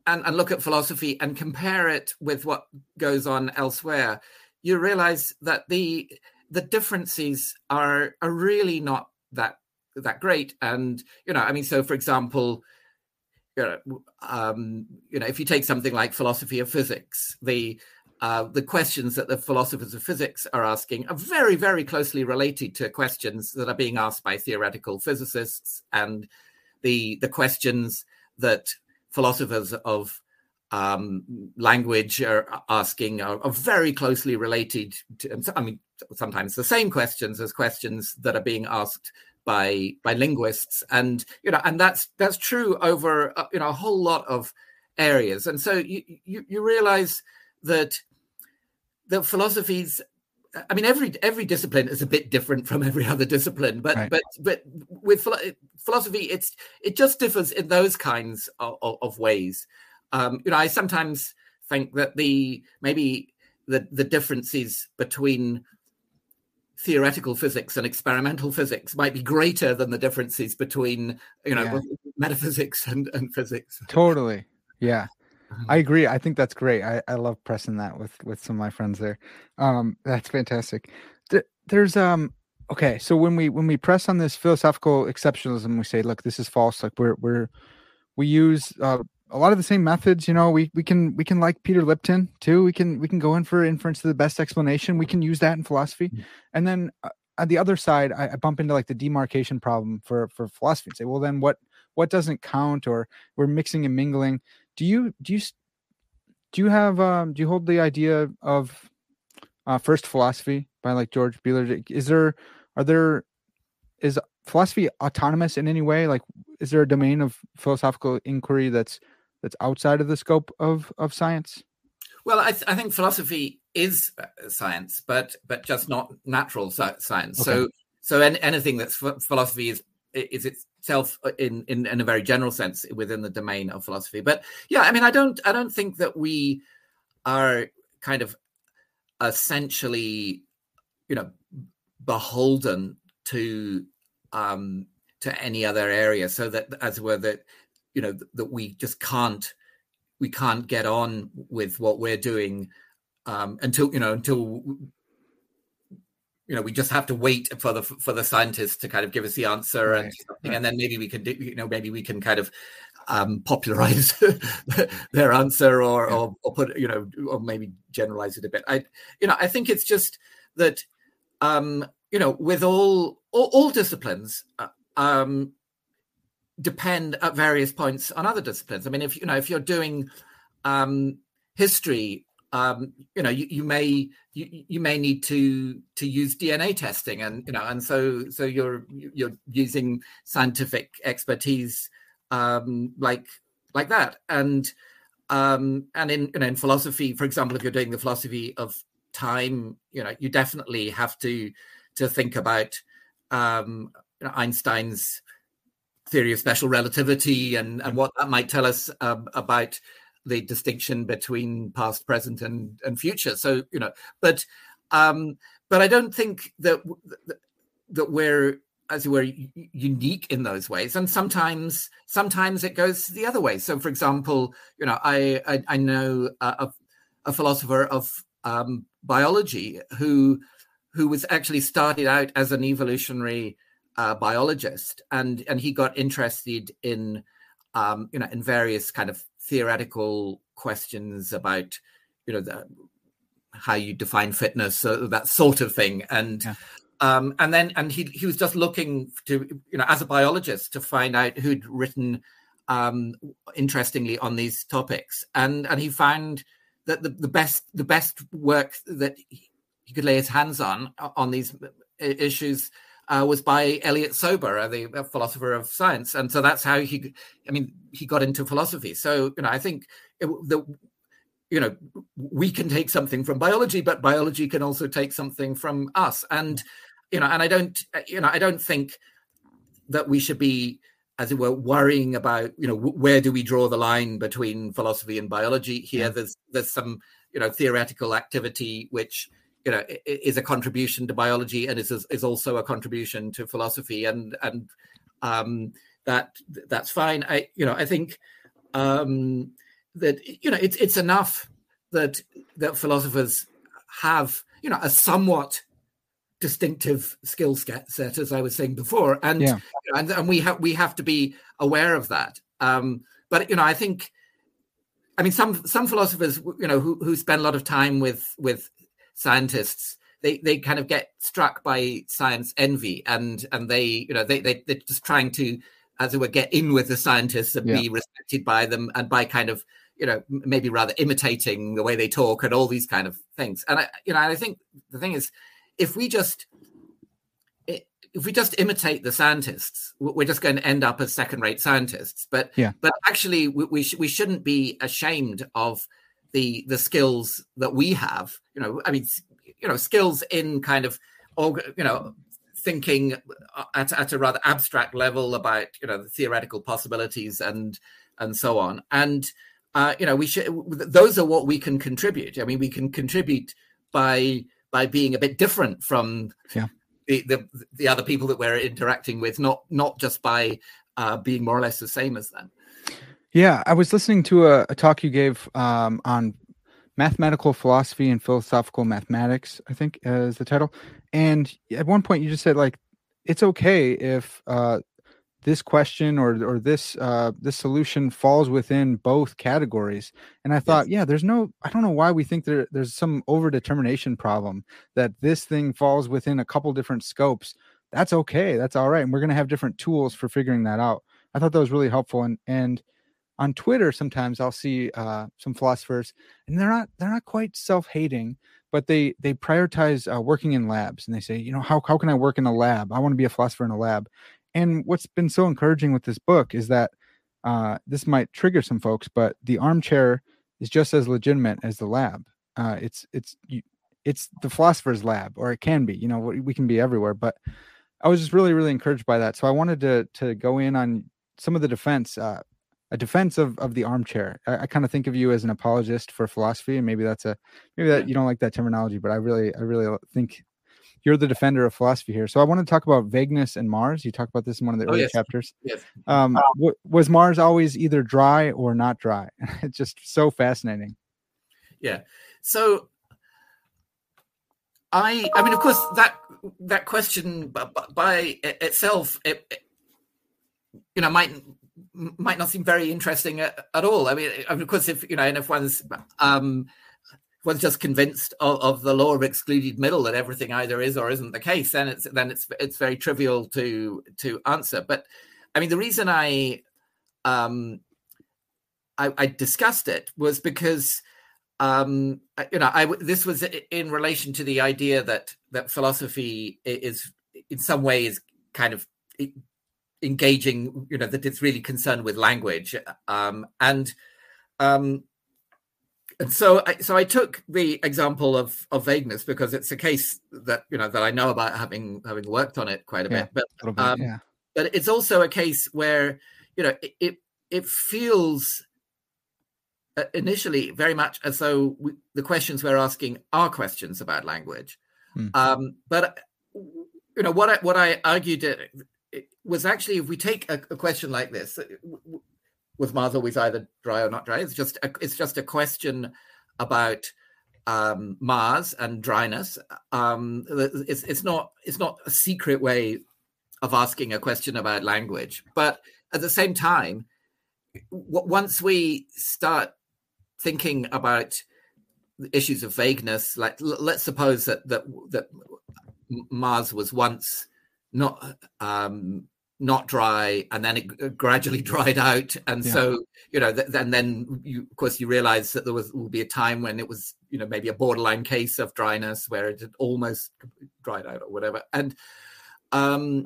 and, and look at philosophy and compare it with what goes on elsewhere you realize that the the differences are are really not that that great. And you know i mean so for example you know, um, you know, if you take something like philosophy of physics, the uh, the questions that the philosophers of physics are asking are very, very closely related to questions that are being asked by theoretical physicists, and the the questions that philosophers of um, language are asking are, are very closely related to. I mean, sometimes the same questions as questions that are being asked by by linguists and you know and that's that's true over uh, you know a whole lot of areas and so you you, you realize that the philosophies i mean every every discipline is a bit different from every other discipline but Right. but but with philosophy it's it just differs in those kinds of, of, ways um you know i sometimes think that the maybe the the differences between theoretical physics and experimental physics might be greater than the differences between you know Yeah. metaphysics and, and physics totally yeah. I agree i think that's great i, I love pressing that with with some of my friends there um that's fantastic. Th- there's um okay so when we when we press on this philosophical exceptionalism we say look this is false like we're we're we use uh, a lot of the same methods you know we we can we can like peter lipton too we can we can go in for inference to the best explanation we can use that in philosophy mm-hmm. and then uh, on the other side I, I, bump into like the demarcation problem for for philosophy and say well then what what doesn't count or we're mixing and mingling do you do you do you have um do you hold the idea of uh first philosophy by like george bealer is there are there is philosophy autonomous in any way? Like is there a domain of philosophical inquiry that's that's outside of the scope of of science? Well i, th- I think philosophy is uh, science but but just not natural science. Okay. so so anything that's philosophy is is itself uh, in, in in a very general sense within the domain of philosophy. But yeah i mean i don't i don't think that we are kind of essentially you know beholden to um, to any other area, so that as it were that you know that we just can't we can't get on with what we're doing um, until you know until you know we just have to wait for the for the scientists to kind of give us the answer right. and right. and then maybe we can do you know maybe we can kind of um, popularize their answer or, yeah. or, or put you know or maybe generalize it a bit i you know i think it's just that um you know, with all all, all disciplines, uh, um, depend at various points on other disciplines. I mean, if you know, if you're doing um, history, um, you know, you, you may you, you may need to to use DNA testing, and you know, and so so you're you're using scientific expertise um, like like that, and um, and in you know in philosophy, for example, if you're doing the philosophy of time, you know, you definitely have to to think about um, Einstein's theory of special relativity and, and what that might tell us um, about the distinction between past, present, and, and future. So you know, but um, but I don't think that that we're as it were unique in those ways. And sometimes sometimes it goes the other way. So for example you know i i, I know a, a, philosopher of um, biology who who was actually started out as an evolutionary uh, biologist, and and he got interested in um, you know in various kind of theoretical questions about you know the, how you define fitness, uh, that sort of thing, and. Yeah. Um, and then, and he he was just looking to, you know, as a biologist, to find out who'd written um, interestingly on these topics, and and he found that the, the best the best work that he could lay his hands on on these uh, issues uh, was by Elliott Sober, uh, the philosopher of science, and so that's how he. I mean, he got into philosophy. So you know, I think it, the you know we can take something from biology, but biology can also take something from us, and you know, and I don't you know I don't think that we should be as it were worrying about you know where do we draw the line between philosophy and biology here yeah. there's there's some you know theoretical activity which you know is a contribution to biology and is is also a contribution to philosophy and and um, that that's fine i you know i think um, that you know it's it's enough that that philosophers have you know a somewhat distinctive skill set as i was saying before and yeah. and, and we have we have to be aware of that um, but you know i think I mean, some some philosophers, you know, who who spend a lot of time with with scientists they they kind of get struck by science envy and and they you know they, they they're just trying to as it were get in with the scientists and yeah. be respected by them and by kind of you know maybe rather imitating the way they talk and all these kind of things. And i you know i think the thing is if we just if we just imitate the scientists we're just going to end up as second rate scientists. But yeah. but actually we we, sh- we shouldn't be ashamed of the the skills that we have you know i mean you know skills in kind of you know thinking at, at a rather abstract level about you know the theoretical possibilities and and so on. And uh, you know we should those are what we can contribute. I mean we can contribute by by being a bit different from yeah. the, the the other people that we're interacting with not not just by uh, being more or less the same as them yeah, I was listening to a, a talk you gave um, on Mathematical Philosophy and Philosophical Mathematics, I think uh, is the title. And at one point, you just said like it's okay if uh, this question or or this uh, this solution falls within both categories. And I thought, yes. yeah, there's no, I don't know why we think there there's some overdetermination problem that this thing falls within a couple different scopes. That's okay. That's all right. And we're gonna have different tools for figuring that out. I thought that was really helpful. And and on Twitter, sometimes I'll see uh, some philosophers, and they're not they're not quite self-hating, but they they prioritize uh, working in labs, and they say, you know, how how can I work in a lab? I want to be a philosopher in a lab. And what's been so encouraging with this book is that uh, this might trigger some folks, but the armchair is just as legitimate as the lab. Uh, it's it's it's the philosopher's lab, or it can be. You know, we can be everywhere. But I was just really really encouraged by that. So I wanted to to go in on some of the defense. Uh, a defense of of the armchair. I, I kind of think of you as an apologist for philosophy, and maybe that's a maybe that you don't like that terminology, but I really I really think you're the defender of philosophy here. So I want to talk about vagueness and Mars. You talk about this in one of the oh, early yes. chapters. Yes. Um, w- was Mars always either dry or not dry? it's just so fascinating. Yeah. So I, I mean, of course, that that question by, by itself, it, it, you know, might might not seem very interesting at, at all. I mean, of course, if you know, and if one's um, one's just convinced of, of, the law of excluded middle that everything either is or isn't the case, then it's then it's it's very trivial to to answer. But I mean, the reason I um, I, I discussed it was because um, you know I this was in relation to the idea that that philosophy is in some ways kind of engaging, you know, that it's really concerned with language. Um, and um, and so I, so I took the example of of vagueness because it's a case that you know that I know about having having worked on it quite a yeah, bit. But bit, um, yeah. but it's also a case where you know it it, it feels uh, initially very much as though we, the questions we're asking are questions about language. Mm. Um, but you know what I what I argued was actually if we take a, a question like this, was Mars always either dry or not dry? It's just a, it's just a question about um, Mars and dryness. Um, it's it's not it's not a secret way of asking a question about language, but at the same time, once we start thinking about issues of vagueness, like let's suppose that that that Mars was once not um, not dry and then it gradually dried out and yeah. so you know th- and then you of course you realize that there was will be a time when it was you know maybe a borderline case of dryness where it had almost dried out or whatever and um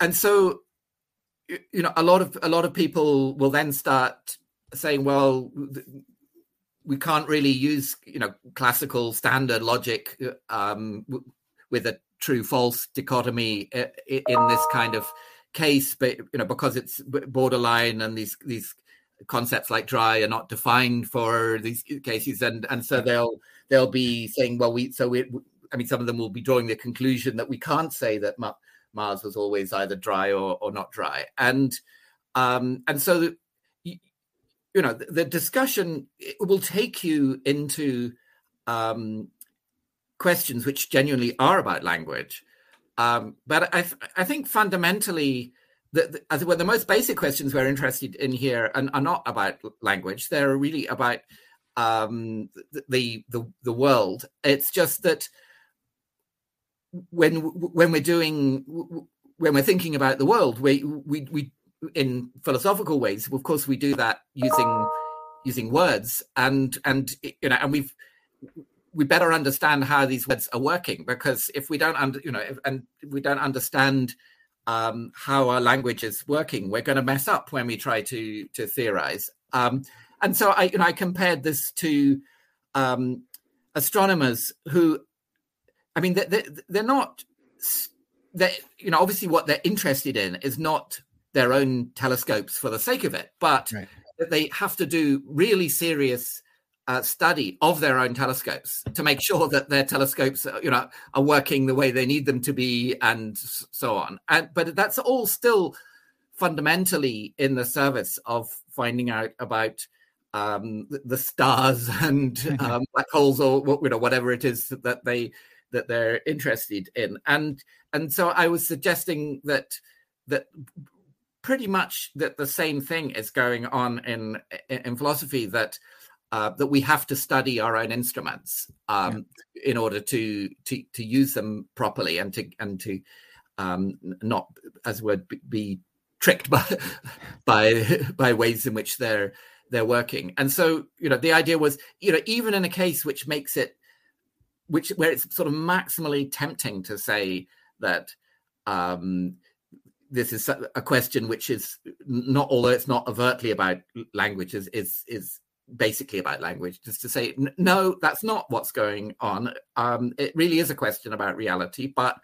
and so you know a lot of a lot of people will then start saying well we can't really use you know classical standard logic um with a true false dichotomy uh, in this kind of case but you know because it's borderline and these these concepts like dry are not defined for these cases and and so they'll they'll be saying well we so we i mean some of them will be drawing the conclusion that we can't say that mars was always either dry or, or not dry. And um and so you, you know the, the discussion will take you into um questions which genuinely are about language. Um, but I, I think fundamentally, the, the, well, the most basic questions we're interested in here are, are not about language. They're really about um, the, the the world. It's just that when when we're doing when we're thinking about the world, we we we in philosophical ways, of course, we do that using using words and and you know and we've we better understand how these words are working because if we don't under, you know if, and we don't understand um, how our language is working we're going to mess up when we try to to theorize um, and so i you know i compared this to um, astronomers who i mean they're, they're not they you know obviously what they're interested in is not their own telescopes for the sake of it but right. they have to do really serious uh, study of their own telescopes to make sure that their telescopes, uh, you know, are working the way they need them to be, and so on. And but that's all still fundamentally in the service of finding out about um, the stars and um, black holes or you know whatever it is that they that they're interested in and and so i was suggesting that that pretty much that the same thing is going on in in philosophy that uh, that we have to study our own instruments um, yeah. in order to, to to use them properly and to and to um, not as would be tricked by by by ways in which they're they're working. And so, you know, the idea was, you know, even in a case which makes it, which where it's sort of maximally tempting to say that um, this is a question which is not, although it's not overtly about language, is is, is basically about language. Just to say, no, that's not what's going on. Um, it really is a question about reality, but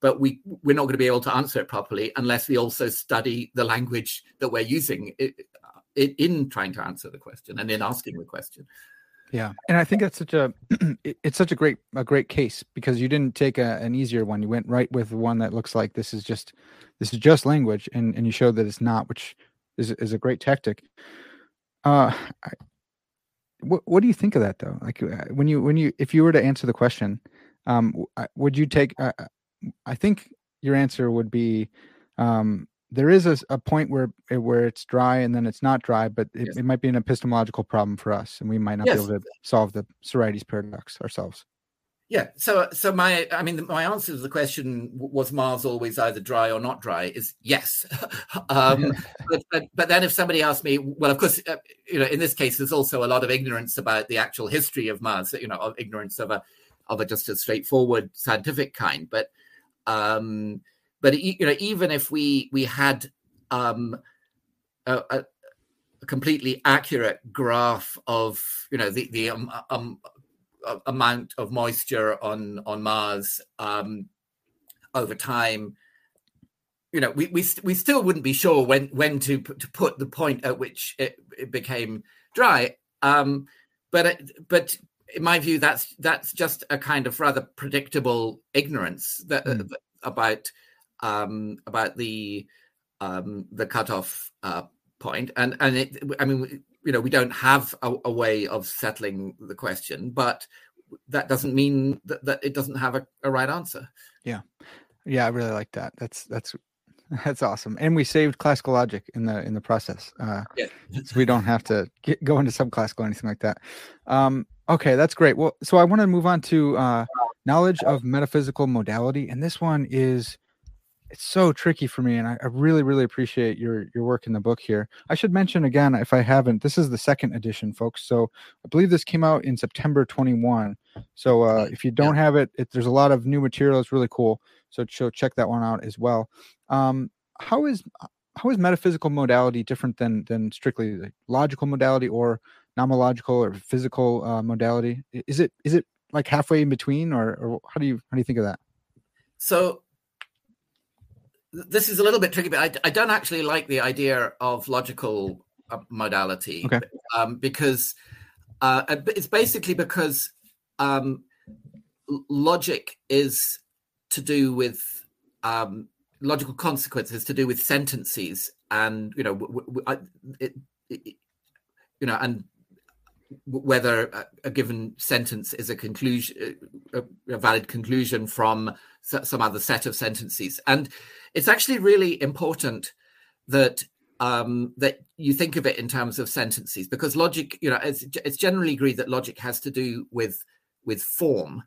but we we're not going to be able to answer it properly unless we also study the language that we're using it in trying to answer the question and in asking the question yeah and i think that's such a it's such a great a great case because you didn't take a, an easier one you went right with one that looks like this is just this is just language and and you showed that it's not which is is a great tactic uh I, what what do you think of that though like uh, when you when you if you were to answer the question um would you take uh, i think your answer would be um there is a, a, point where eh, where it's dry and then it's not dry, but it, yes. it might be an epistemological problem for us, and we might not yes. be able to solve the Sorites paradox ourselves. Yeah. So, so my, I mean, my answer to the question was Mars always either dry or not dry is yes. um, but, but, but, then if somebody asked me, well, of course, uh, you know, in this case, there's also a lot of ignorance about the actual history of Mars. You know, of ignorance of a of a just a straightforward scientific kind, but. Um, but you know, even if we we had um, a, a, completely accurate graph of you know the the um, um, amount of moisture on on Mars um, over time, you know, we, we we still wouldn't be sure when when to to put the point at which it, it became dry. Um, but it, but in my view, that's that's just a kind of rather predictable ignorance that, mm. uh, about um, about the um, the cutoff uh, point, and and it, I mean, you know, we don't have a, a, way of settling the question, but that doesn't mean that, that it doesn't have a, a right answer. Yeah, yeah, I really like that. That's that's that's awesome, and we saved classical logic in the in the process. Uh, yeah, so we don't have to get, go into subclassical or anything like that. Um, okay, that's great. Well, so I want to move on to uh, knowledge of metaphysical modality, and this one is it's so tricky for me and I, I, really really appreciate your your work in the book here. I should mention again if i haven't this is the second edition folks so i believe this came out in september 21 so uh, if you don't have it, it, there's a lot of new material it's really cool so, so check that one out as well. Um, how is how is metaphysical modality different than than strictly like logical modality or nomological or physical uh, modality? Is it is it like halfway in between or, or how do you how do you think of that? So this is a little bit tricky, but I, I don't actually like the idea of logical uh, modality okay. um, because uh, it's basically because um, logic is to do with um, logical consequences to do with sentences and you know w- w- it, it, you know and whether a, given sentence is a conclusion a, a valid conclusion from some other set of sentences and it's actually really important that um, that you think of it in terms of sentences because logic, you know, it's, it's generally agreed that logic has to do with with form,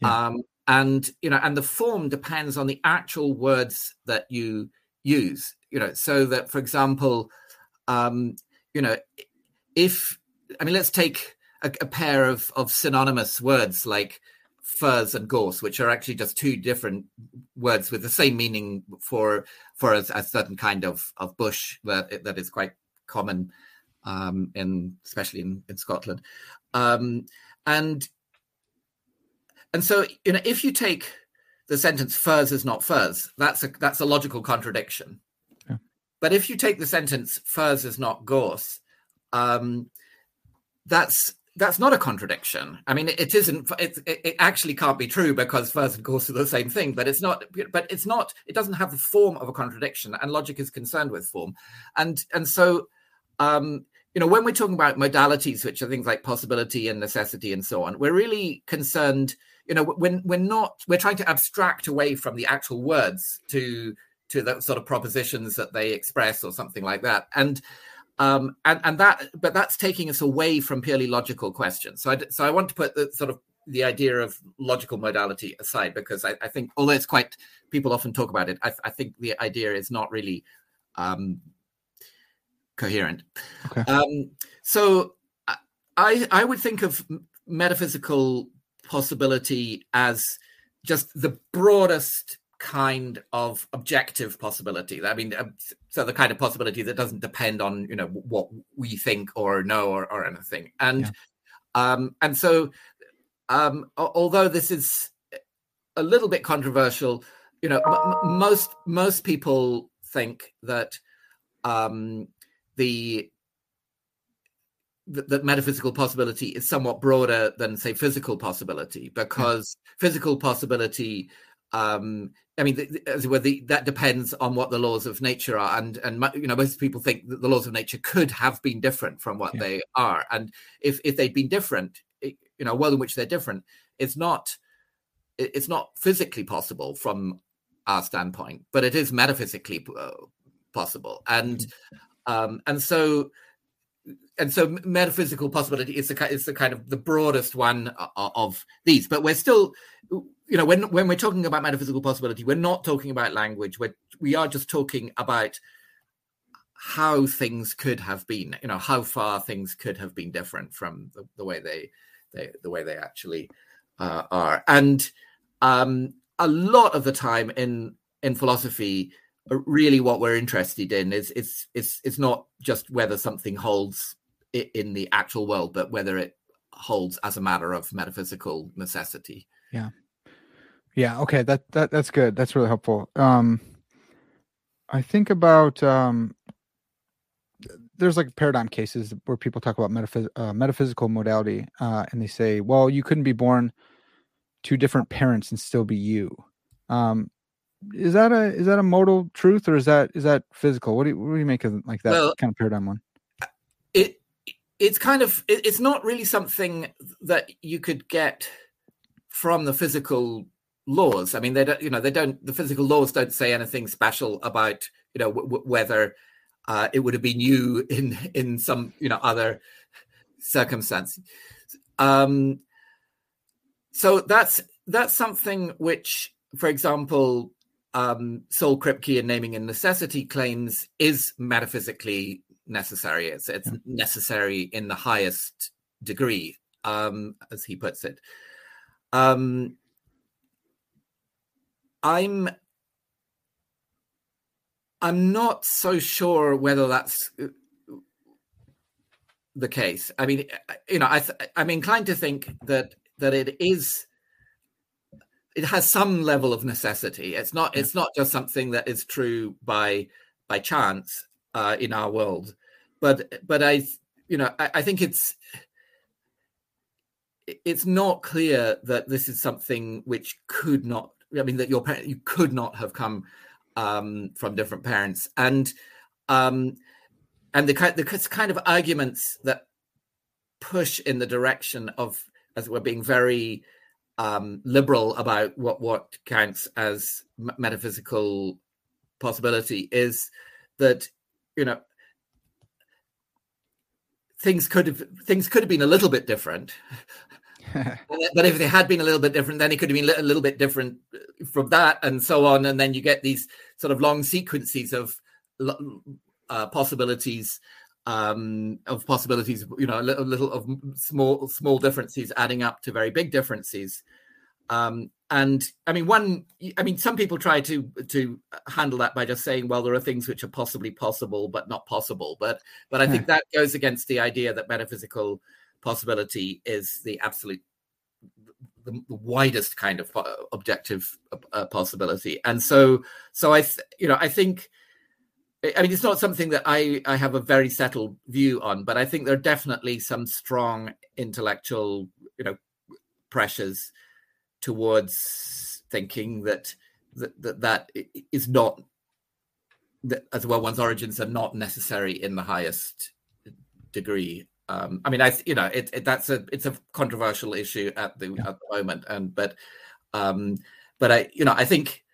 yeah. um, and you know, and the form depends on the actual words that you use. You know, so that for example, um, you know, if I mean, let's take a, a pair of of synonymous words like furze and gorse, which are actually just two different words with the same meaning for for a, a certain kind of of bush that that is quite common um, in especially in, in Scotland, um, and and so you know if you take the sentence furze is not furze, that's a that's a logical contradiction. Yeah. But if you take the sentence furze is not gorse, um, that's that's not a contradiction. I mean, it isn't. It, it actually can't be true because furze and gorse are the same thing. But it's not. But it's not. It doesn't have the form of a contradiction, and logic is concerned with form, and and so, um, you know, when we're talking about modalities, which are things like possibility and necessity and so on, we're really concerned. You know, when we're not, we're trying to abstract away from the actual words to to the sort of propositions that they express or something like that, and um, and and that, but that's taking us away from purely logical questions. So, I, so I want to put the sort of the idea of logical modality aside because I, I think, although it's quite people often talk about it, I, I think the idea is not really um, coherent. Okay. Um, so I I would think of metaphysical possibility as just the broadest kind of objective possibility. I mean, um, so the kind of possibility that doesn't depend on you know what we think or know or, or anything. And yeah. um, and so um, although this is a little bit controversial, you know, m- most most people think that um, the that metaphysical possibility is somewhat broader than say physical possibility because yeah. physical possibility um i mean it were the, that depends on what the laws of nature are and and you know most people think that the laws of nature could have been different from what yeah. they are and if if they'd been different you know a world in which they're different it's not it's not physically possible from our standpoint but it is metaphysically uh, possible and mm-hmm. Um, and so, and so, metaphysical possibility is the is the kind of the broadest one of these. But we're still, you know, when when we're talking about metaphysical possibility, we're not talking about language. We're we are just talking about how things could have been. You know, how far things could have been different from the, the way they, they the way they actually uh, are. And um, a lot of the time in in philosophy, really what we're interested in is it's it's it's not just whether something holds in the actual world but whether it holds as a matter of metaphysical necessity. Yeah. Yeah okay that that that's good. That's really helpful. Um i think about um there's like paradigm cases where people talk about metaphys- uh, metaphysical modality uh, and they say well you couldn't be born to different parents and still be you. Um, is that a is that a modal truth or is that is that physical? What do you, what do you make of like that well, kind of paradigm one? It it's kind of it, it's not really something that you could get from the physical laws. I mean, they don't you know they don't the physical laws don't say anything special about you know w- w- whether uh, it would have been you in in some you know other circumstance. Um, so that's that's something which, for example, um, Saul Kripke in Naming and Necessity claims is metaphysically necessary. It's, it's yeah. necessary in the highest degree, um, as he puts it. Um, I'm I'm not so sure whether that's uh, the case. I mean, you know, I th- I'm inclined to think that that it is it has some level of necessity. It's not yeah. it's not just something that is true by by chance uh, in our world, but but I you know I, I think it's it's not clear that this is something which could not i mean that your parent you could not have come um, from different parents and um, and the kind the kind of arguments that push in the direction of as we're being very um, liberal about what what counts as metaphysical possibility is that you know things could have things could have been a little bit different. But if they had been a little bit different then it could have been a little bit different from that and so on. And then you get these sort of long sequences of uh, possibilities um, of possibilities, you know, a little, little, of small small differences adding up to very big differences. Um, and I mean, one, I mean, some people try to to handle that by just saying, well, there are things which are possibly possible but not possible. But but I think that goes against the idea that metaphysical possibility is the absolute the, the widest kind of objective uh, possibility. And so so I th- you know I think I mean, it's not something that I, I have a very settled view on, but I think there are definitely some strong intellectual, you know, pressures towards thinking that that that, that is not that as well one's origins are not necessary in the highest degree. Um, I mean, I you know it, it, that's a it's a controversial issue at the yeah. at the moment, and but um, but I you know I think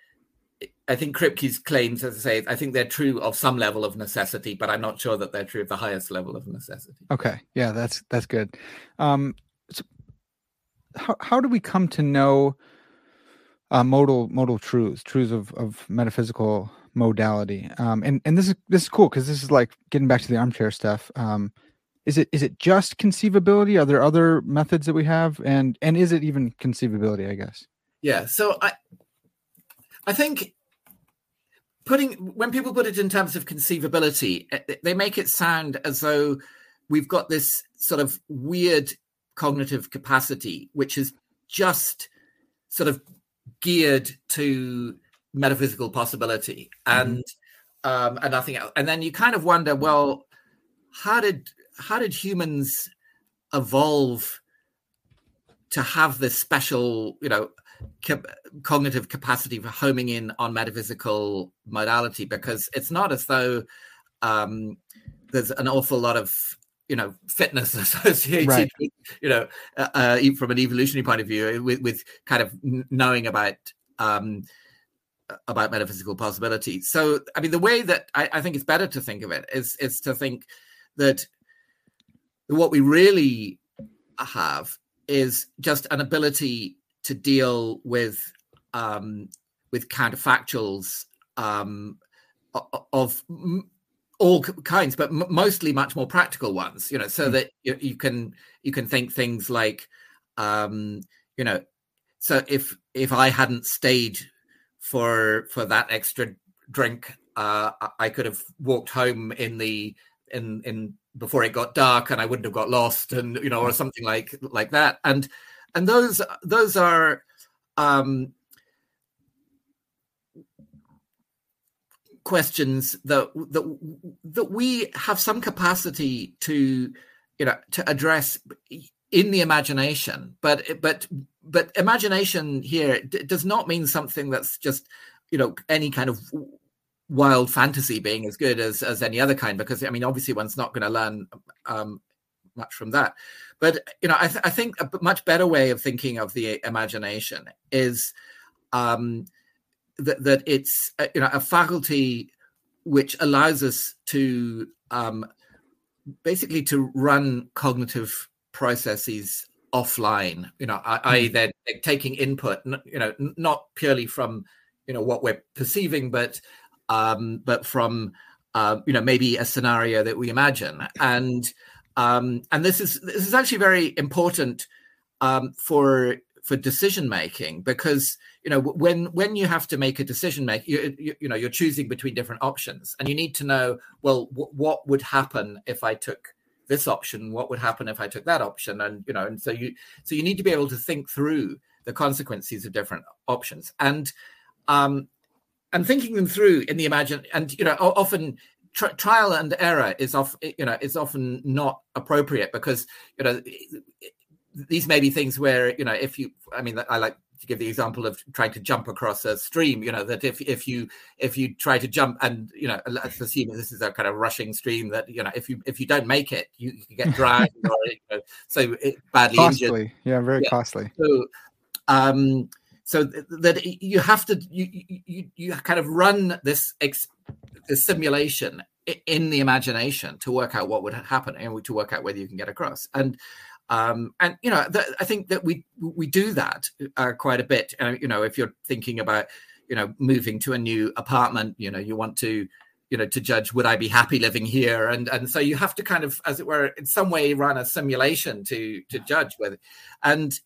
I think Kripke's claims, as I say, I think they're true of some level of necessity, but I'm not sure that they're true of the highest level of necessity. Okay, yeah, that's that's good. Um, so how how do we come to know uh, modal modal truths, truths of of metaphysical modality? Um, and and this is this is cool because this is like getting back to the armchair stuff. Um, is it is it just conceivability? Are there other methods that we have, and and is it even conceivability? I guess. Yeah. So I I think putting when people put it in terms of conceivability, eh, they make it sound as though we've got this sort of weird cognitive capacity, which is just sort of geared to metaphysical possibility mm-hmm. and um, and nothing else. And then you kind of wonder, well, how did how did humans evolve to have this special, you know, cognitive capacity for homing in on metaphysical modality? Because it's not as though um, there's an awful lot of you know fitness associated right. with, you know uh, uh, from an evolutionary point of view with, with kind of knowing about um, about metaphysical possibility so i mean the way that I, I, think it's better to think of it is is to think that what we really have is just an ability to deal with um, with counterfactuals um, of all kinds, but mostly much more practical ones. You know, so mm. that you, you, can you can think things like, um, you know, so if if I hadn't stayed for for that extra drink, uh, I could have walked home in the in in before it got dark, and I wouldn't have got lost, and you know, or something like like that. And and those those are um, questions that that that we have some capacity to you know to address in the imagination. But but but imagination here d- does not mean something that's just you know any kind of wild fantasy being as good as as any other kind because i mean obviously one's not going to learn um, much from that but you know I, th- I think a much better way of thinking of the imagination is um that, that it's a, you know a faculty which allows us to um, basically to run cognitive processes offline you know i, I hmm. then taking input you know not purely from you know what we're perceiving but um but from uh, you know maybe a scenario that we imagine and um and this is this is actually very important um for for decision making because you know when when you have to make a decision make you, you, you know you're choosing between different options and you need to know well w- what would happen if i took this option? What would happen if i took that option? And you know and so you so you need to be able to think through the consequences of different options. And um and thinking them through in the imagine and you know often trial and error is off you know is often not appropriate because you know these may be things where you know if you i mean i like to give the example of trying to jump across a stream you know that if if you if you try to jump and you know let's assume this is a kind of rushing stream that you know if you if you don't make it you, you get dragged or you know, so it, badly costly injured. yeah very yeah. costly so um so that you have to you, you you kind of run this ex, this simulation in the imagination to work out what would happen and to work out whether you can get across and um, and you know, I think that we we do that uh, quite a bit. Uh, you know, if you're thinking about you know moving to a new apartment, you know, you want to you know to judge would I be happy living here, and and so you have to kind of, as it were, in some way run a simulation to to judge whether, and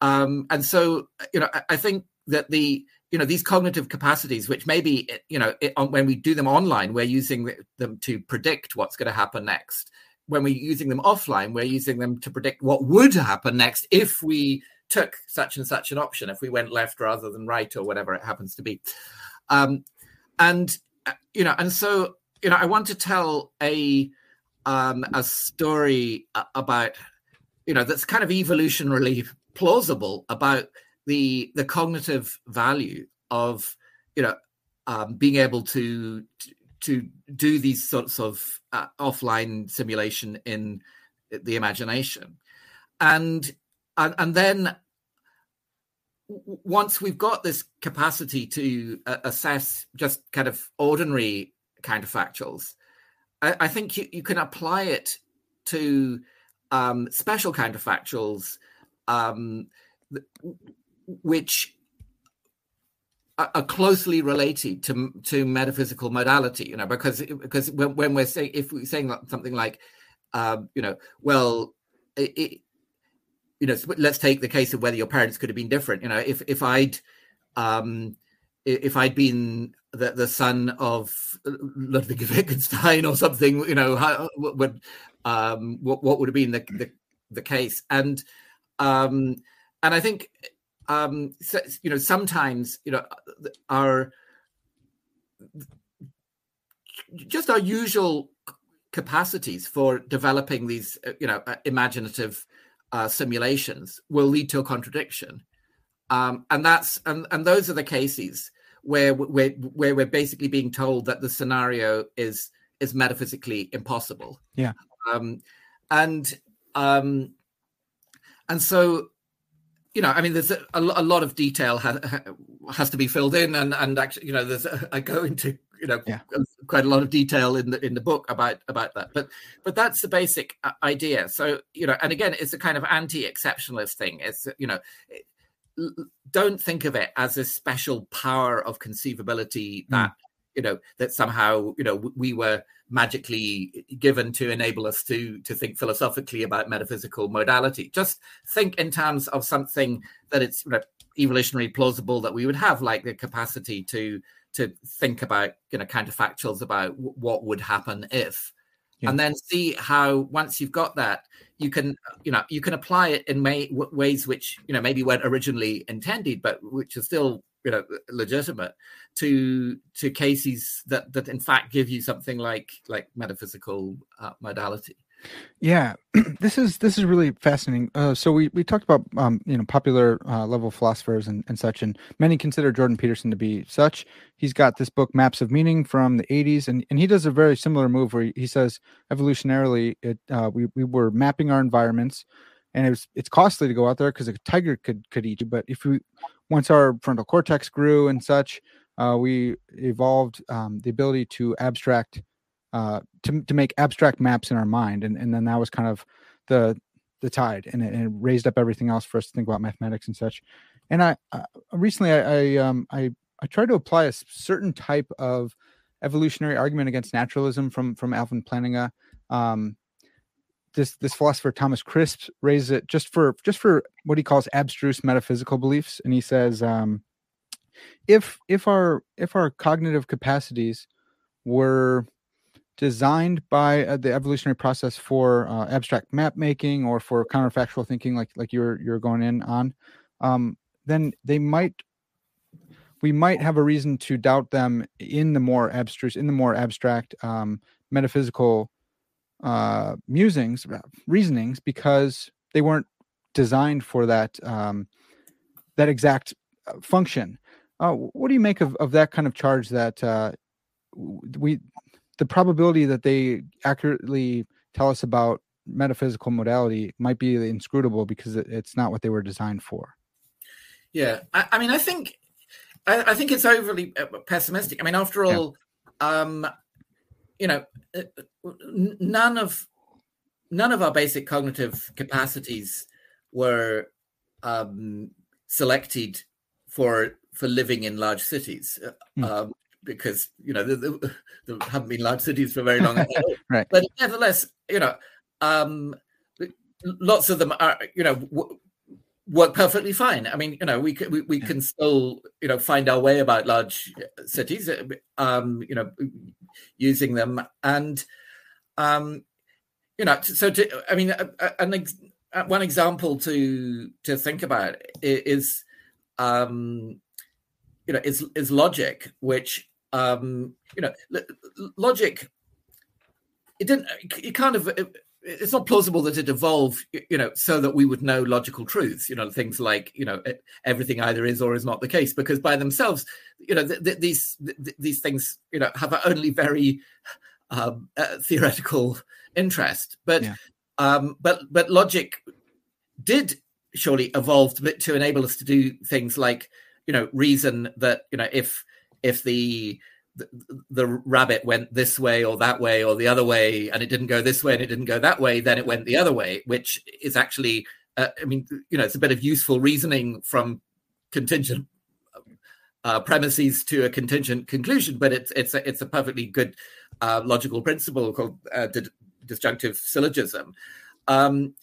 um, and so you know, I, I think that the you know these cognitive capacities which maybe you know it, when we do them online we're using them to predict what's going to happen next when we're using them offline, we're using them to predict what would happen next if we took such and such an option, if we went left rather than right or whatever it happens to be. Um, and uh, you know, and so you know, I want to tell a um, a story about you know that's kind of evolutionarily plausible about the the cognitive value of you know um, being able to to do these sorts of uh, offline simulation in the imagination, and and, and then once we've got this capacity to uh, assess just kind of ordinary counterfactuals, I, I think you, you, can apply it to um, special counterfactuals, um, which are closely related to to metaphysical modality. You know, because because when, when we're saying if we're saying something like, um, you know, well, it, you know, let's take the case of whether your parents could have been different. You know, if if I'd um, if I'd been the, the son of Ludwig Wittgenstein or something, you know, how, would um, what what would have been the the, the case? And um, and I think um, so, you know sometimes you know our just our usual capacities for developing these uh, you know uh, imaginative uh, simulations will lead to a contradiction. Um, and that's and, and those are the cases where we're where we're basically being told that the scenario is is metaphysically impossible. Yeah. Um, and um, and so you know, I mean, there's a, a lot of detail ha, has to be filled in, and and actually, you know, there's a, I go into you know yeah. quite a lot of detail in the in the book about about that but but that's the basic uh, idea so you know and again it's a kind of anti-exceptionalist thing it's you know don't think of it as a special power of conceivability that mm. You know that somehow you know we were magically given to enable us to to think philosophically about metaphysical modality just think in terms of something that it's you know, evolutionary plausible that we would have like the capacity to to think about you know counterfactuals about w- what would happen if yeah. and then see how once you've got that you can you know you can apply it in may, w- ways which you know maybe weren't originally intended but which are still you know legitimate to to cases that that in fact give you something like like metaphysical uh, modality yeah, this is this is really fascinating. Uh, so we, we talked about um, you know popular uh, level philosophers and, and such, and many consider Jordan Peterson to be such. He's got this book Maps of Meaning from the '80s, and, and he does a very similar move where he, says evolutionarily, it uh, we we were mapping our environments, and it was it's costly to go out there because a tiger could could eat you. But if we once our frontal cortex grew and such, uh, we evolved um, the ability to abstract uh, to to make abstract maps in our mind, and and then that was kind of the the tide, and it, and it raised up everything else for us to think about mathematics and such. And I uh, recently I I, um, I I tried to apply a certain type of evolutionary argument against naturalism from from Alvin Plantinga. Um, this this philosopher Thomas Crisp raises it just for just for what he calls abstruse metaphysical beliefs, and he says um, if if our if our cognitive capacities were designed by uh, the evolutionary process for uh, abstract map making or for counterfactual thinking, like like you're you're going in on, um, then they might we might have a reason to doubt them in the more abstruse, in the more abstract um, metaphysical uh, musings, uh, reasonings, because they weren't designed for that um, that exact uh, function. Uh, what do you make of, of that kind of charge that uh, we the probability that they accurately tell us about metaphysical modality might be inscrutable because it's not what they were designed for. Yeah, I, I mean, I think I, I, think it's overly uh, pessimistic. I mean, after all, yeah. um, you know, none of none of our basic cognitive capacities were um, selected for for living in large cities. Mm. Um, because you know there, there, haven't been large cities for very long. right. But nevertheless, you know, um, lots of them are you know w- work perfectly fine. I mean, you know, we can, we, we can still you know find our way about large cities, uh, um, you know, using them and um, you know, so to I mean, an ex- one example to to think about is um you know is is logic which um you know logic it didn't it kind of it, it's not plausible that it evolved, you know, so that we would know logical truths. You know, things like you know everything either is or is not the case, because by themselves, you know, th- th- these th- these things, you know, have only very um, uh, theoretical interest. But yeah. um, but but logic did surely evolve to, to enable us to do things like you know reason that you know if if the the, the rabbit went this way or that way or the other way and it didn't go this way and it didn't go that way then it went the other way which is actually uh, i mean you know it's a bit of useful reasoning from contingent uh, premises to a contingent conclusion but it's it's a, it's a perfectly good uh, logical principle called uh, disjunctive syllogism um,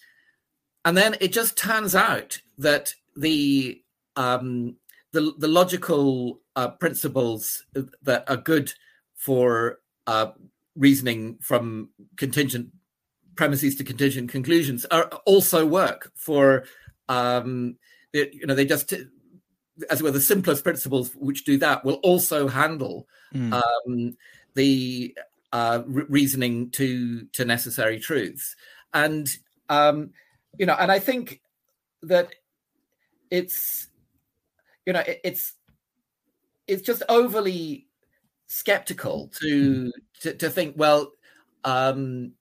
and then it just turns out that the um, the, the logical uh, principles that are good for uh, reasoning from contingent premises to contingent conclusions are also work for um, it, you know they just as well the simplest principles which do that will also handle mm. um, the uh, re- reasoning to to necessary truths and um, you know and i think that it's you know, it, it's it's just overly skeptical to to, to think, well, um,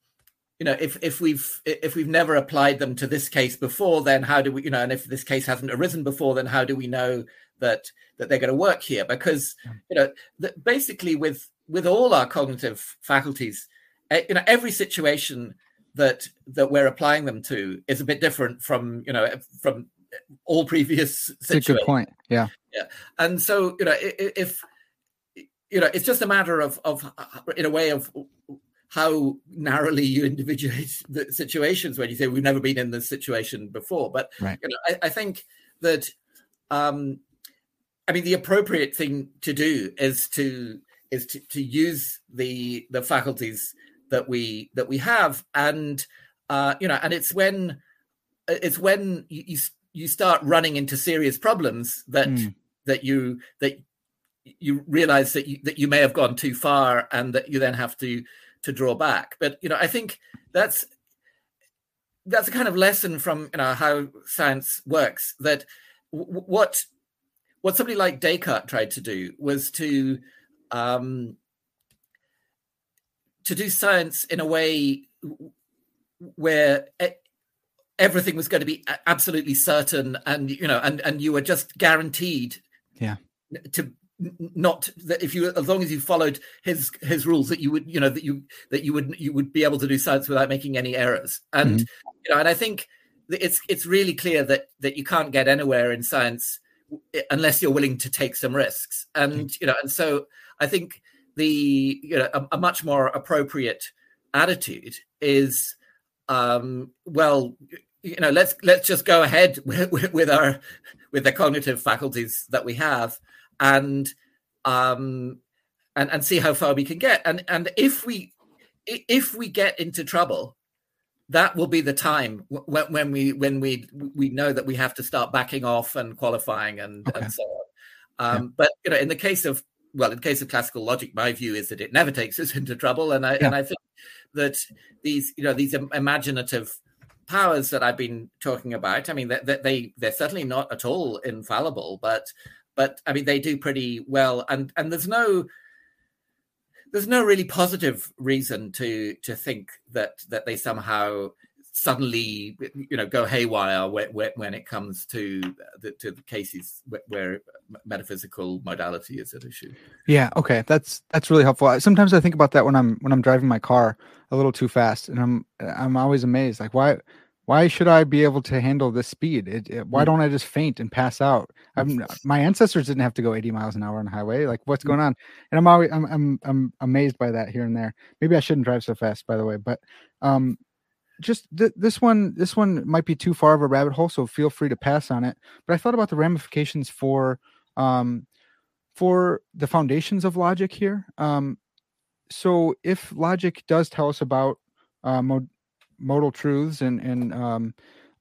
you know, if if we've if we've never applied them to this case before, then how do we, you know, and if this case hasn't arisen before, then how do we know that that they're going to work here? Because you know, the, basically with with all our cognitive faculties, eh, you know, every situation that that we're applying them to is a bit different from you know from all previous situations. That's a good point. Yeah. Yeah. And so, you know, if, you know, it's just a matter of, of, in a way of how narrowly you individuate the situations when you say we've never been in this situation before. But, right. you know, I, I think that, um, I mean, the appropriate thing to do is to, is to, to use the, the faculties that we, that we have. And, uh, you know, and it's when, it's when you, you you start running into serious problems that mm. that you that you realize that you that you may have gone too far and that you then have to to draw back but you know i think that's that's a kind of lesson from you know how science works that w- what what somebody like descartes tried to do was to um to do science in a way where everything was going to be absolutely certain and you know and and you were just guaranteed yeah to not that if you as long as you followed his his rules that you would you know that you that you would you would be able to do science without making any errors and mm-hmm. you know and i think it's it's really clear that that you can't get anywhere in science unless you're willing to take some risks and mm-hmm. you know and so i think the you know a, a much more appropriate attitude is um, well, you know, let's let's just go ahead with, with, our with the cognitive faculties that we have, and um, and and see how far we can get. And and if we if we get into trouble, that will be the time when, when we when we we know that we have to start backing off and qualifying and okay. and so on. Um, yeah. But you know, in the case of well, in the case of classical logic, my view is that it never takes us into trouble, and I yeah. and I think that these you know these imaginative powers that I've been talking about, I mean, that they, they they're certainly not at all infallible, but but I mean they do pretty well, and and there's no there's no really positive reason to to think that that they somehow suddenly you know go haywire when, when it comes to the, to the cases where metaphysical modality is at issue. Yeah okay that's that's really helpful. Sometimes i think about that when i'm when i'm driving my car a little too fast and i'm i'm always amazed like why why should i be able to handle this speed? It, it, why mm. don't i just faint and pass out? I'm, my ancestors didn't have to go 80 miles an hour on the highway like what's mm. going on? And i'm always I'm, I'm i'm amazed by that here and there. Maybe i shouldn't drive so fast by the way but um just th- this one this one might be too far of a rabbit hole so feel free to pass on it but i thought about the ramifications for um for the foundations of logic here um so if logic does tell us about uh, mod- modal truths and and um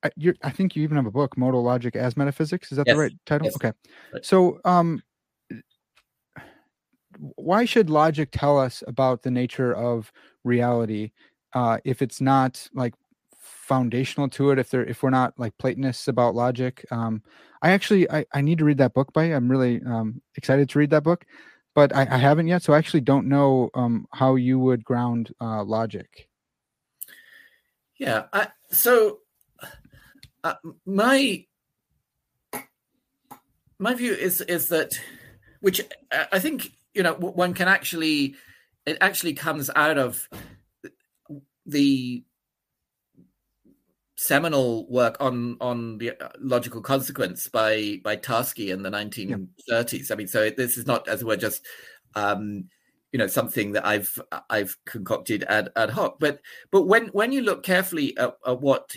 I, I think you even have a book modal logic as metaphysics is that yes. the right title yes. okay right. so um why should logic tell us about the nature of reality uh, if it's not like foundational to it if they're if we're not like platonists about logic um i actually i, I need to read that book by i'm really um excited to read that book but i, I haven't yet so i actually don't know um how you would ground uh logic. Yeah I, so uh, my my view is is that which i think you know one can actually it actually comes out of the seminal work on on the uh, logical consequence by by Tarski in the 1930s. I mean, so this is not as it were just um, you know something that I've I've concocted ad, ad hoc, but but when when you look carefully at, at what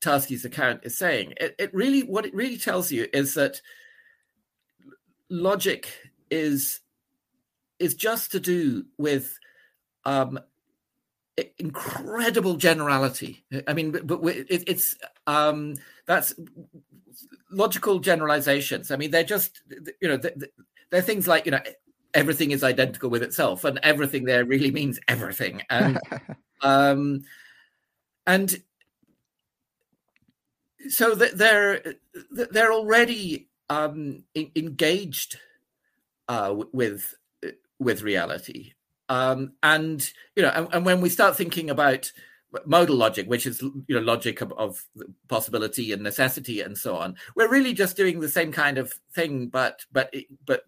Tarski's account is saying, it, it really what it really tells you is that logic is is just to do with um, incredible generality. I mean, but, it, it's um, that's logical generalizations. I mean, they're just you know they're, they're, things like you know everything is identical with itself, and everything there really means everything, and um, and so they're they're already um, engaged uh, with with reality um, and you know, and, and, when we start thinking about modal logic, which is you know logic of, of, possibility and necessity and so on, we're really just doing the same kind of thing, but but but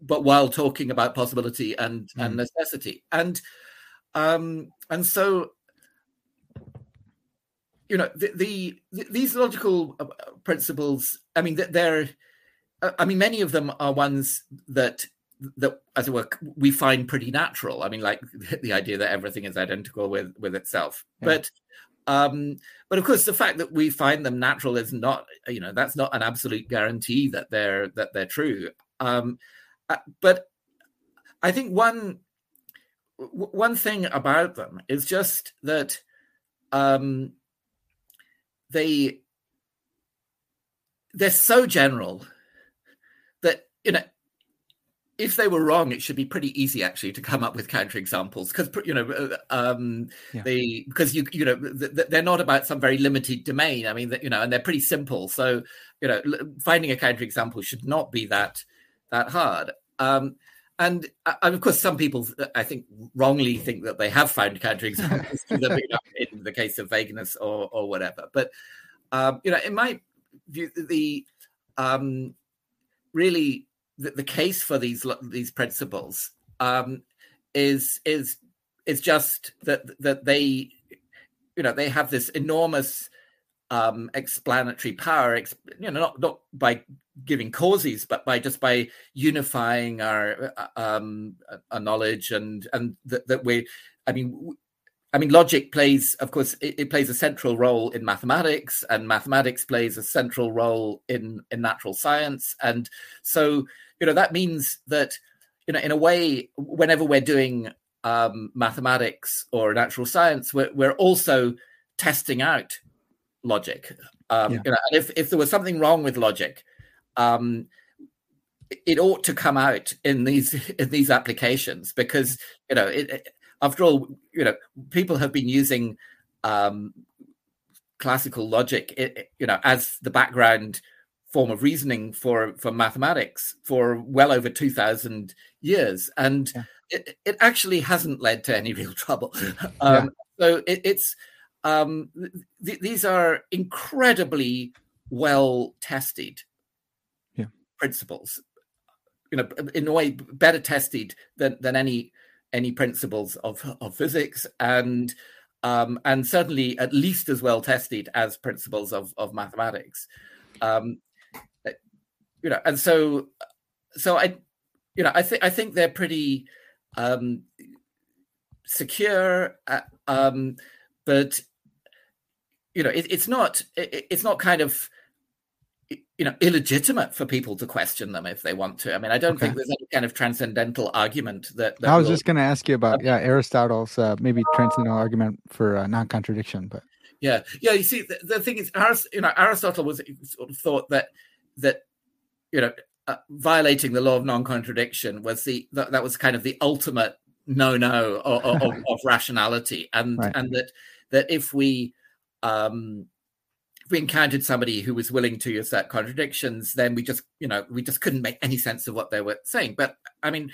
but while talking about possibility and mm. and necessity, and um, and so you know the, the, the these logical uh, principles. I mean, they're uh, I mean, many of them are ones that that as it were we find pretty natural. I mean like the idea that everything is identical with with itself. Yeah. but um but of course the fact that we find them natural is not you know that's not an absolute guarantee that they're that they're true. Um uh, but i think one one thing about them is just that um they they're so general that you know if they were wrong, it should be pretty easy actually to come up with counterexamples because you know uh, um, yeah. they because you you know they're not about some very limited domain. I mean, you know, and they're pretty simple. So you know, finding a counterexample should not be that that hard. Um, and, uh, and of course, some people uh, I think wrongly think that they have found counterexamples in the case of vagueness or or whatever. But um, you know, in my view, the um, really the, the case for these these principles um, is is is just that that they you know they have this enormous um, explanatory power you know not not by giving causes but by just by unifying our uh, um, our knowledge and and that, that we i mean I mean, logic plays, of course, it, it, plays a central role in mathematics, and mathematics plays a central role in in natural science, and so you know that means that you know in a way whenever we're doing um, mathematics or natural science we're, we're also testing out logic um, yeah. you know if, if there was something wrong with logic um, it ought to come out in these in these applications because you know it, it, after all you know people have been using um, classical logic it, you know as the background form of reasoning for for mathematics for well over 2000 years and yeah. it, it actually hasn't led to any real trouble um, yeah. so it, it's um, th- these are incredibly well tested yeah. principles you know in a way better tested than than any any principles of of physics and um, and certainly at least as well tested as principles of of mathematics um, you know, and so, so I, you know, I think I think they're pretty um, secure, uh, um, but you know, it, it's not it, it's not kind of you know illegitimate for people to question them if they want to. I mean, I don't okay. think there's any kind of transcendental argument that. that I was will, just going to ask you about yeah Aristotle's uh, maybe transcendental argument for uh, non-contradiction, but yeah, yeah. You see, the, the thing is, you know, Aristotle was sort of thought that that you know, uh, violating the law of non-contradiction was the that, that was kind of the ultimate no no of, of, of rationality, and right. and that that if we um, if we encountered somebody who was willing to assert contradictions, then we just you know we just couldn't make any sense of what they were saying. But I mean,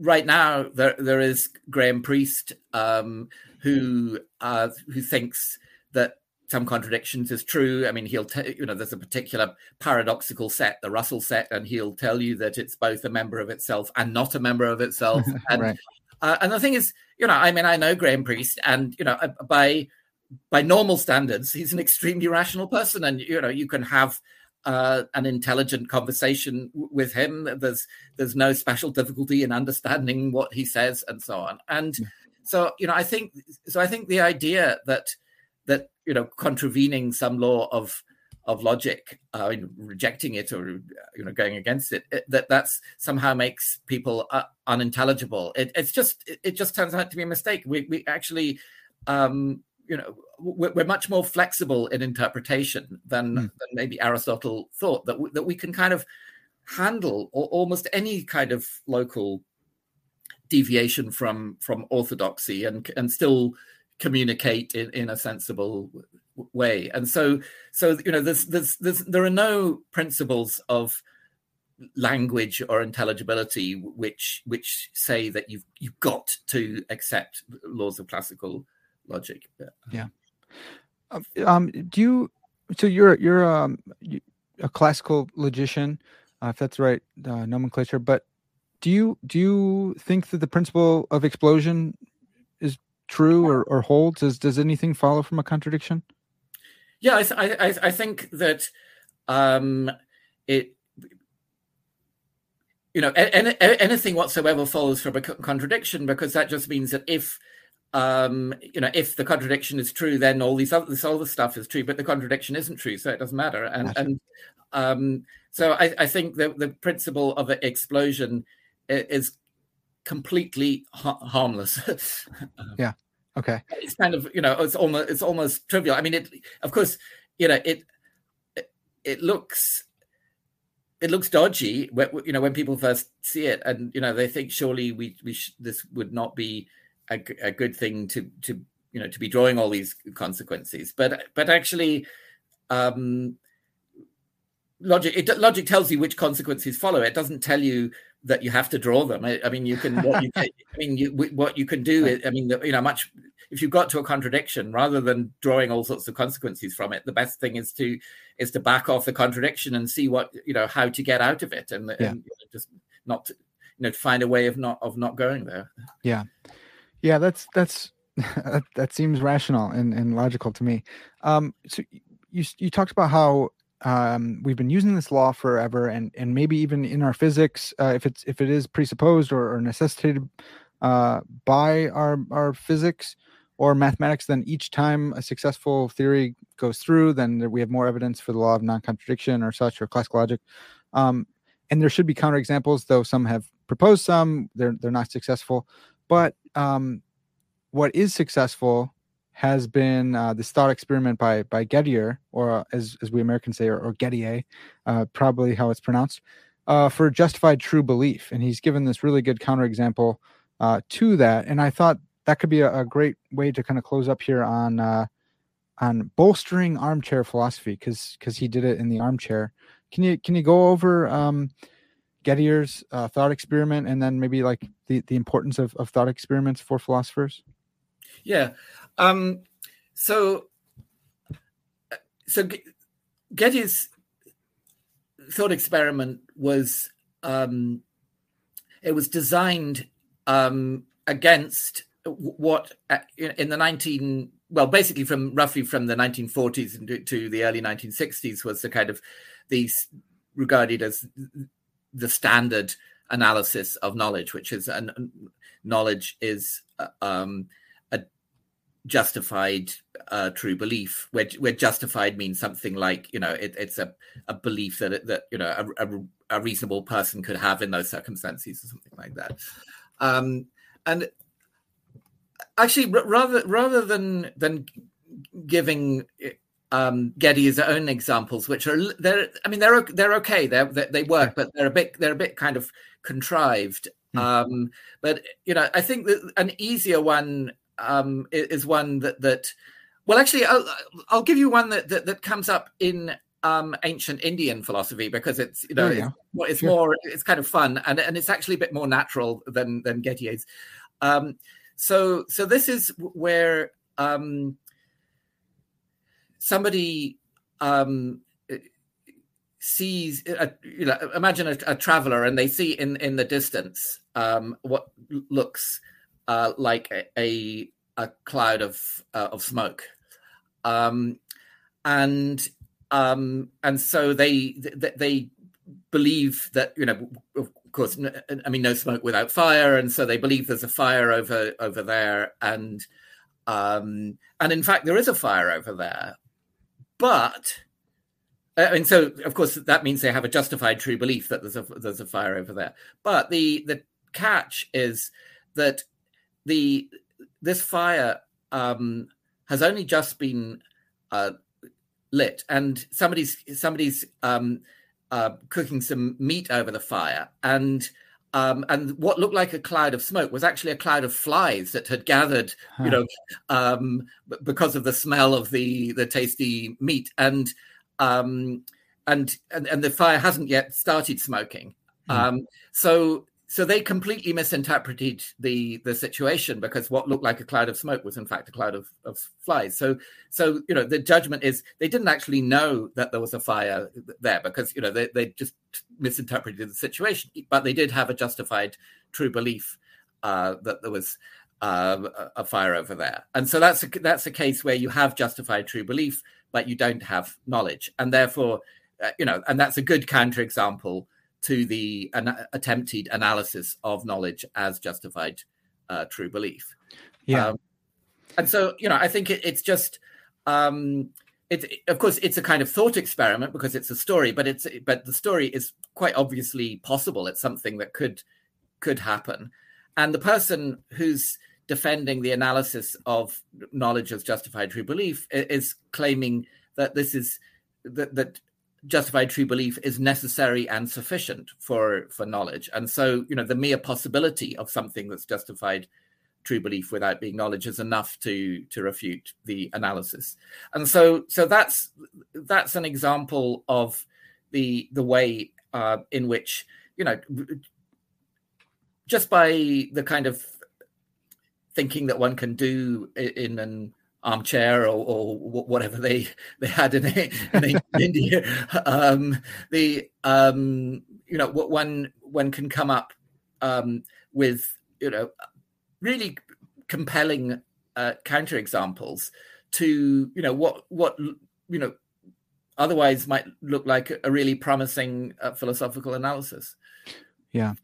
right now there there is Graham Priest um, who uh, who thinks that some contradictions is true. I mean, he'll tell you know there's a particular paradoxical set, the Russell set, and he'll tell you that it's both a member of itself and not a member of itself. And right. uh, and the thing is, you know, I mean, I know Graham Priest, and you know, uh, by by normal standards, he's an extremely rational person, and you know, you can have uh, an intelligent conversation w- with him. There's there's no special difficulty in understanding what he says, and so on. And yeah. so, you know, I think so. I think the idea that that you know contravening some law of of logic, uh, rejecting it or you know going against it, it that that's somehow makes people uh, unintelligible. It, it's just it, it, just turns out to be a mistake. We we actually um, you know we're, we're, much more flexible in interpretation than, mm. than maybe Aristotle thought that we, that we can kind of handle or, almost any kind of local deviation from from orthodoxy and and still communicate in, in a sensible way. And so, so you know, there's, there's, there's, there are no principles of language or intelligibility which which say that you've you've got to accept laws of classical logic. Yeah. Um, um do you? So you're you're um a classical logician, uh, if that's right uh, nomenclature. But do you do you think that the principle of explosion is true or, or holds? Does does anything follow from a contradiction? Yeah, I, th- I, I think that um, it you know any, anything whatsoever follows from a contradiction because that just means that if um, you know if the contradiction is true then all these other this other stuff is true but the contradiction isn't true so it doesn't matter and gotcha. and um, so I, I think that the principle of explosion is completely ha- harmless. yeah. Okay. It's kind of you know it's almost it's almost trivial. I mean, it of course you know it it, it looks it looks dodgy when, you know when people first see it and you know they think surely we we sh- this would not be a, a good thing to to you know to be drawing all these consequences but but actually um logic it, logic tells you which consequences follow it doesn't tell you that you have to draw them. I, I mean, you can. What you, I mean, you, what you can do. Is, I mean, you know, much. If you've got to a contradiction, rather than drawing all sorts of consequences from it, the best thing is to is to back off the contradiction and see what you know how to get out of it, and, yeah. and you know, just not to, you know to find a way of not of not going there. Yeah, yeah, that's that's that seems rational and, and logical to me. Um, so you you talked about how um, we've been using this law forever, and and maybe even in our physics, uh, if it's if it is presupposed or, or necessitated uh, by our our physics or mathematics, then each time a successful theory goes through, then we have more evidence for the law of non-contradiction or such or classical logic. Um, and there should be counterexamples, though some have proposed some, they're they're not successful. But um, what is successful has been uh, this thought experiment by by Gettier, or uh, as as we Americans say, or, or Gettier, uh, probably how it's pronounced, uh, for justified true belief, and he's given this really good counterexample uh, to that. And I thought that could be a, a great way to kind of close up here on uh, on bolstering armchair philosophy, because because he did it in the armchair. Can you can you go over um, Gettier's thought experiment, and then maybe like the the importance of, of thought experiments for philosophers? Yeah. Um, so, so Gettier's thought experiment was um, it was designed um, against what uh, in the 19 well basically from roughly from the 1940s to the early 1960s was the kind of these regarded as the standard analysis of knowledge which is and knowledge is uh, um, justified uh, true belief where, where justified means something like you know it, it's a, a belief that that you know a, a, a, reasonable person could have in those circumstances or something like that um, and actually rather rather than than giving um, Gettier's own examples, which are they're I mean they're they're okay they they work, but they're a bit they're a bit kind of contrived. Hmm. Um, but you know, I think that an easier one um, is one that that well, actually, I'll, I'll give you one that, that, that comes up in um, ancient Indian philosophy because it's you know it's, it's more it's kind of fun and and it's actually a bit more natural than than Gettier's. Um, so so this is where um, somebody um, sees a, you know imagine a, a, traveler and they see in in the distance um, what looks uh, like a, a, cloud of uh, of smoke. Um, and um, and so they they, they believe that you know of course i mean no smoke without fire. And so they believe there's a fire over over there. And um and in fact there is a fire over there. But I mean, so of course that means they have a justified true belief that there's a there's a fire over there. But the the catch is that the this fire um, has only just been uh, lit, and somebody's somebody's um, uh, cooking some meat over the fire, and um, and what looked like a cloud of smoke was actually a cloud of flies that had gathered, huh. you know, um, because of the smell of the the tasty meat, and um, and, and and the fire hasn't yet started smoking. Hmm. Um, so so they completely misinterpreted the the situation because what looked like a cloud of smoke was in fact a cloud of, of flies. So so you know the judgment is they didn't actually know that there was a fire there because you know they, they just misinterpreted the situation. But they did have a justified true belief uh, that there was uh, a fire over there. And so that's a, that's a case where you have justified true belief but you don't have knowledge. And therefore uh, you know and that's a good counterexample to the an attempted analysis of knowledge as justified uh, true belief. Yeah. Um, and so, you know, I think it, it's just, um, it's of course it's a kind of thought experiment because it's a story, but it's but the story is quite obviously possible. It's something that could could happen, and the person who's defending the analysis of knowledge as justified true belief is claiming that this is that that justified true belief is necessary and sufficient for for knowledge. And so you know the mere possibility of something that's justified true belief without being knowledge is enough to to refute the analysis. And so so that's that's an example of the the way uh, in which you know just by the kind of thinking that one can do in an armchair or, or whatever they they had in, in India. Um, the um, you know one one can come up um, with you know really compelling uh, counter examples to you know what what you know otherwise might look like a really promising uh, philosophical analysis. Yeah,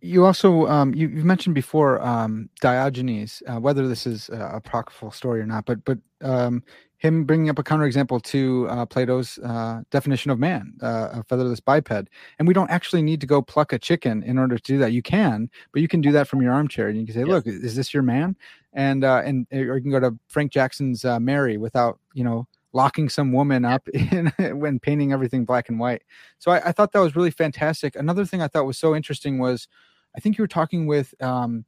you also um, you, have mentioned before um, Diogenes, uh, whether this is a apocryphal story or not, but but um, him bringing up a counterexample to uh, Plato's uh, definition of man, uh, a featherless biped, and we don't actually need to go pluck a chicken in order to do that. You can, but you can do that from your armchair, and you can say, "Look, is this your man?" And uh, and or you can go to Frank Jackson's Mary without you know locking some woman up in when painting everything black and white. So I, I, thought that was really fantastic. Another thing I thought was so interesting was I think you were talking with um,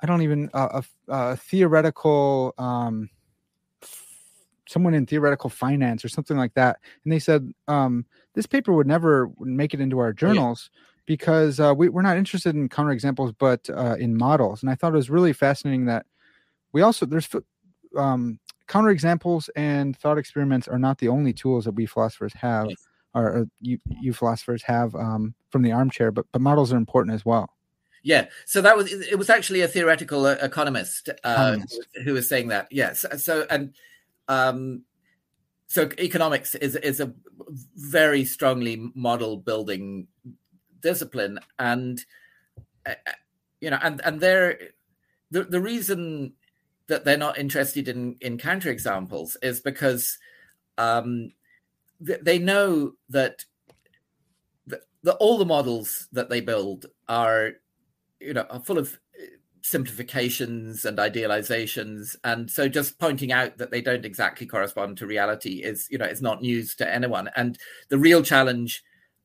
I don't even uh, a, a, theoretical um, someone in theoretical finance or something like that, and they said um, this paper would never make it into our journals. Yeah. Because uh, we, we're not interested in counterexamples, but uh, in models, and I thought it was really fascinating that we also there's um, counterexamples and thought experiments are not the only tools that we philosophers have, yes. or, or you, you, philosophers have um, from the armchair, but but models are important as well. Yeah, so that was it. Was actually a theoretical uh, economist, uh, who was saying that. Yes, so and um, so economics is is a very strongly model building discipline, and uh, you know, and and there the the reason that they're not interested in in counterexamples is because um, th- they know that the, the, all the models that they build are you know are full of uh, simplifications and idealizations. And so just pointing out that they don't exactly correspond to reality is you know it's not news to anyone. And the real challenge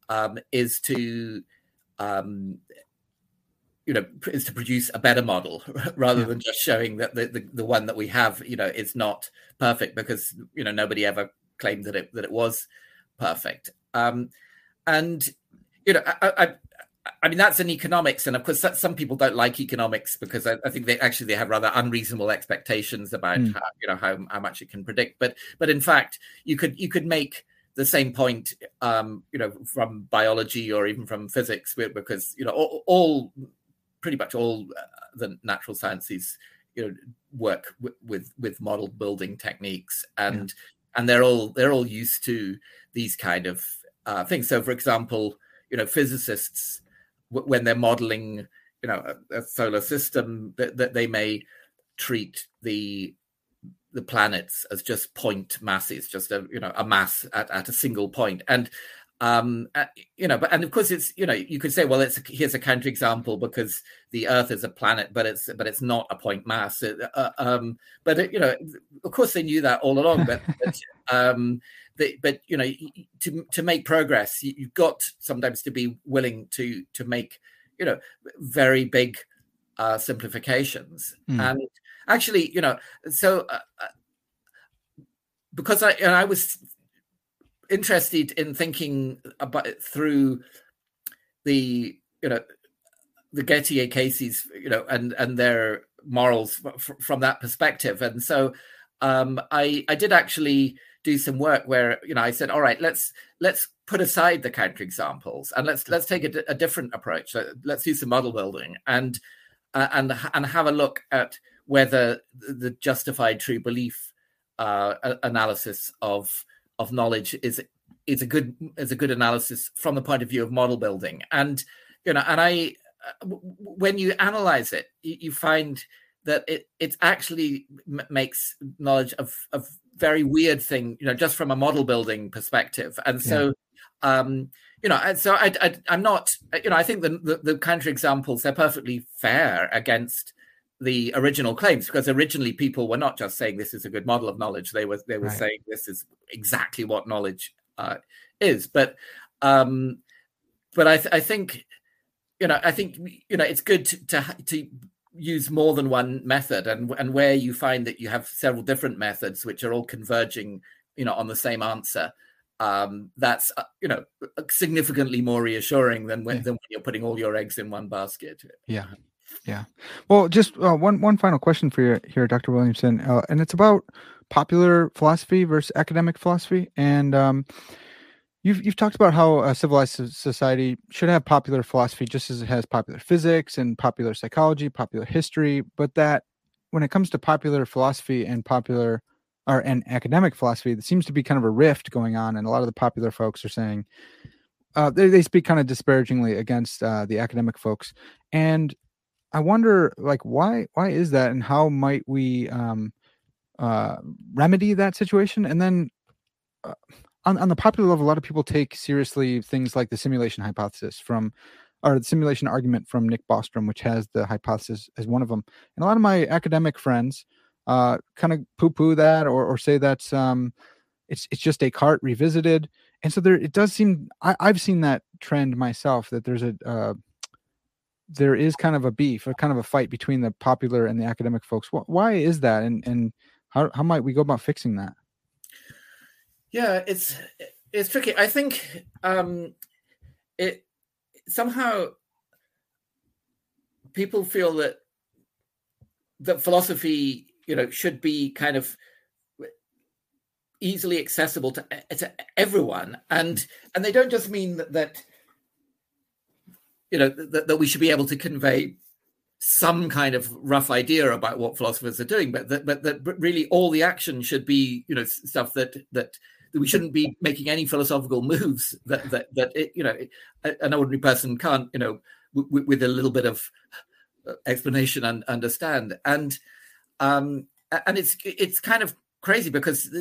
um, is to um, you know is to produce a better model rather Yeah. than just showing that the, the the one that we have you know is not perfect because you know nobody ever claimed that it that it was perfect um and you know i i, I mean that's in economics and of course that, some people don't like economics because I, I think they actually they have rather unreasonable expectations about Mm. how, you know how, how much it can predict but but in fact you could you could make the same point um you know from biology or even from physics because you know all, all pretty much all uh, the natural sciences you know work w- with with model building techniques. And and they're all they're all used to these kind of uh, things. So for example you know physicists w- when they're modeling you know a, a solar system that, that they may treat the the planets as just point masses just a you know a mass at, at a single point. And um uh, you know but and of course it's you know you could say well it's here's a counterexample because the earth is a planet but it's but it's not a point mass Uh, uh, um but it, you know of course they knew that all along but, but um they, but you know to to make progress you, you've got sometimes to be willing to to make you know very big uh simplifications Mm. and actually you know so uh, uh, because i and i was interested in thinking about it through the you know the Gettier cases, you know, and and their morals f- from that perspective. And so um, I I did actually do some work where you know I said, all right, let's let's put aside the counterexamples and let's let's take a, different approach. Let's do some model building and uh, and and have a look at whether the the justified true belief uh, analysis of of knowledge is is a good is a good analysis from the point of view of model building. And you know and i uh, when you analyze it you, you find that it it actually m- makes knowledge of a very weird thing you know just from a model building perspective. And so um you know and so I, I i'm not you know i think the the, the counter examples they're perfectly fair against the original claims because originally people were not just saying this is a good model of knowledge. They were they were Right. saying this is exactly what knowledge uh, is. But um but i th- i think you know i think you know it's good to, to to use more than one method. And and where you find that you have several different methods which are all converging you know on the same answer um that's uh, you know significantly more reassuring than when, Yeah. than when you're putting all your eggs in one basket. Yeah, yeah. Well, just uh, one one final question for you here, Dr. Williamson, uh, and it's about popular philosophy versus academic philosophy. And um, you've you've talked about how a civilized society should have popular philosophy just as it has popular physics and popular psychology, popular history, but that when it comes to popular philosophy and popular or and academic philosophy, there seems to be kind of a rift going on, and a lot of the popular folks are saying uh, they they speak kind of disparagingly against uh, the academic folks, and I wonder like why why is that, and how might we um, uh, remedy that situation, and then. Uh, on, on the popular level, a lot of people take seriously things like the simulation hypothesis from, or the simulation argument from Nick Bostrom, which has the hypothesis as one of them. And a lot of my academic friends uh, kind of poo-poo that or, or say that's um, it's it's just Descartes revisited. And so there, it does seem I, I've seen that trend myself that there's a uh, there is kind of a beef, a kind of a fight between the popular and the academic folks. Why is that, and and how how might we go about fixing that? Yeah, it's it's tricky. I think um, it somehow people feel that that philosophy, you know, should be kind of easily accessible to to everyone, and and they don't just mean that, that you know that, that we should be able to convey some kind of rough idea about what philosophers are doing, but that but that really all the action should be you know stuff that that we shouldn't be making any philosophical moves that that that it, you know an ordinary person can't you know w- with a little bit of uh, explanation and understand. And um and it's it's kind of crazy because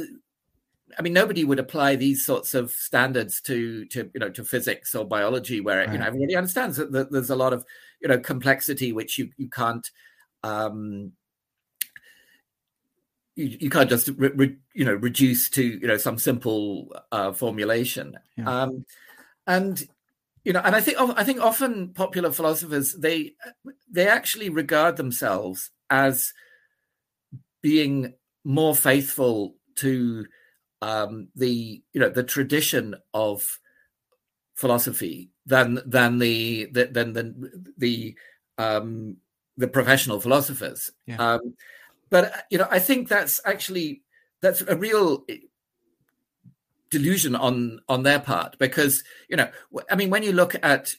I mean, nobody would apply these sorts of standards to to you know to physics or biology, where right. you know everybody understands that there's a lot of you know complexity which you you can't um, you, you can't just re, re, you know reduce to you know some simple uh, formulation. Yeah. Um, and you know, and I think I think often popular philosophers they they actually regard themselves as being more faithful to um, the you know the tradition of philosophy than than the, the than the the um, the professional philosophers. Yeah. Um, but you know, I think that's actually that's a real delusion on on their part because you know, I mean, when you look at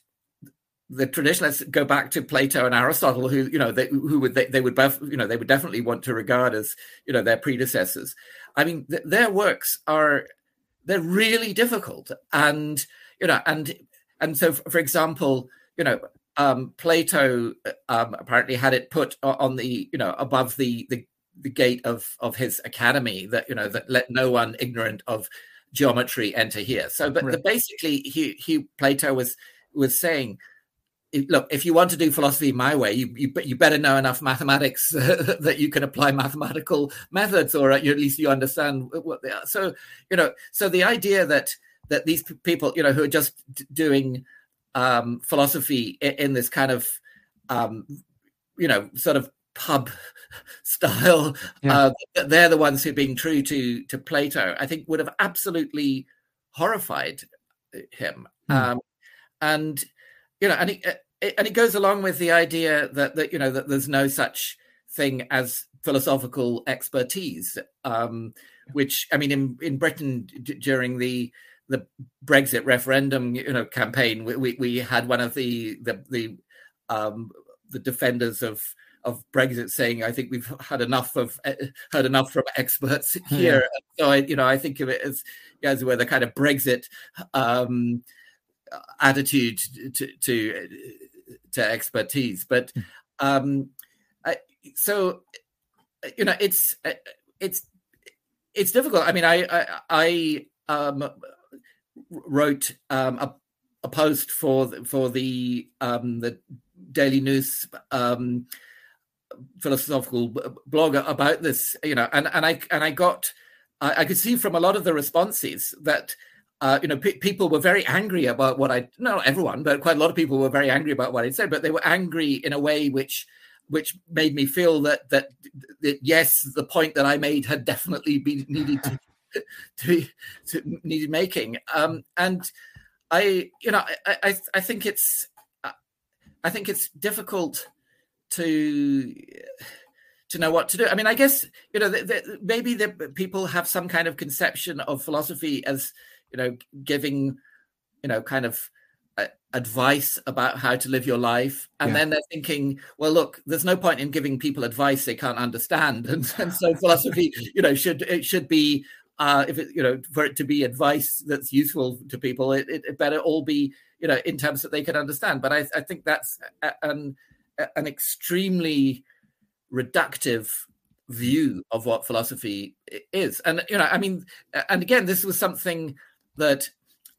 the traditionalists go back to plato and aristotle who you know they who would they, they would both you know they would definitely want to regard as you know their predecessors i mean th- their works are they're really difficult and you know and and so for example you know um plato um apparently had it put on the you know above the the the gate of of his academy that you know that let no one ignorant of geometry enter here so but right. basically he he plato was was saying look, if you want to do philosophy my way, you you, you better know enough mathematics that you can apply mathematical methods, or at least you understand what they are. So you know, so the idea that that these people, you know, who are just doing um, philosophy in, in, this kind of, um, you know, sort of pub style, yeah. uh, they're the ones who are being true to to Plato. I think would have absolutely horrified him. Mm. Um, and you know, and he, and it goes along with the idea that that you know that there's no such thing as philosophical expertise um, which i mean in in britain d- during the the brexit referendum you know campaign we, we, we had one of the the the um, the defenders of of Brexit saying, "I think we've had enough of uh, heard enough from experts here." Yeah. So I, you know, I think of it as as where the kind of Brexit um, attitude to, to to expertise. But hmm. um, I, so you know, it's it's it's difficult. I mean, I I, I um, wrote um, a, a, post for for the um, the Daily Nous um, philosophical blog about this. You know, and and I and I got I, I could see from a lot of the responses that uh, you know, people were very angry about what I, not everyone, but quite a lot of people were very angry about what I said, but they were angry in a way which, which made me feel that, that, that yes, the point that I made had definitely been needed to, to to needed making. Um, and I, you know, I, I, I think it's, I think it's difficult to, to know what to do. I mean, I guess you know the, the, maybe the people have some kind of conception of philosophy as you know, giving, you know, kind of uh, advice about how to live your life. And yeah. then they're thinking well look there's no point in giving people advice they can't understand. And, and so philosophy you know should it should be uh if it you know for it to be advice that's useful to people it, it, better all be you know in terms that they can understand. But i, I think that's an an extremely reductive view of what philosophy is. And you know i mean and again this was something that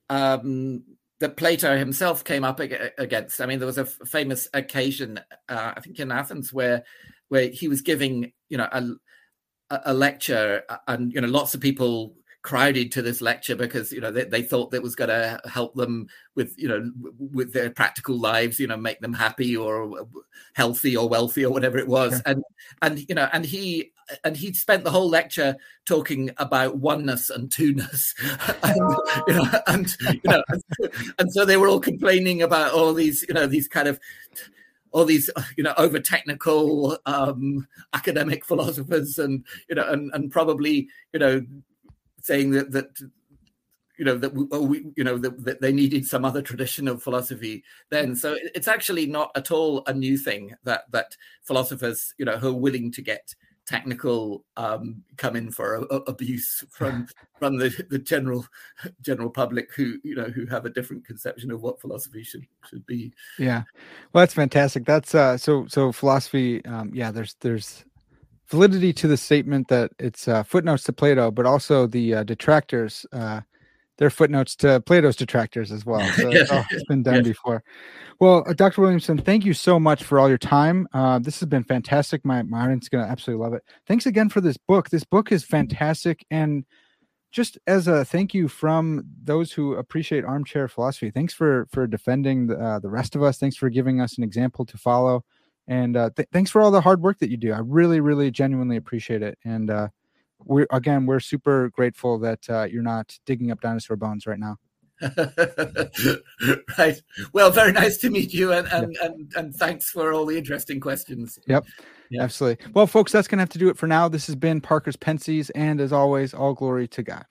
um, that Plato himself came up against. I mean, there was a famous occasion, uh, I think, in Athens, where where he was giving, you know, a, a lecture, and you know, lots of people crowded to this lecture because you know they, they thought that was going to help them with you know with their practical lives you know make them happy or healthy or wealthy or whatever it was and and you know and he and he spent the whole lecture talking about oneness and two-ness and you know and you know and, and so they were all complaining about all these you know these kind of all these you know over technical um academic philosophers and you know and, and probably you know saying that that you know that we, oh, we you know that, that, they needed some other tradition of philosophy then. So it's actually not at all a new thing that that philosophers you know who are willing to get technical um, come in for a, a, abuse from from the, the general general public who you know who have a different conception of what philosophy should should be. Yeah. Well that's fantastic. That's uh so so philosophy um yeah there's there's validity to the statement that it's uh, footnotes to Plato, but also the uh, detractors, uh, their footnotes to Plato's detractors as well. So yes. it's been done yes. before. Well, uh, Dr. Williamson, thank you so much for all your time. Uh, this has been fantastic. My, my audience is going to absolutely love it. Thanks again for this book. This book is fantastic and just as a thank you from those who appreciate armchair philosophy, thanks for for defending the, uh, the rest of us. Thanks for giving us an example to follow, and uh, th- thanks for all the hard work that you do. I really, really, genuinely appreciate it. And uh, we're again, we're super grateful that uh, you're not digging up dinosaur bones right now. right. Well, very nice to meet you, and and, and and thanks for all the interesting questions. Yep. Yeah. Absolutely. Well, folks, that's going to have to do it for now. This has been Parker's Pensées, and as always, all glory to God.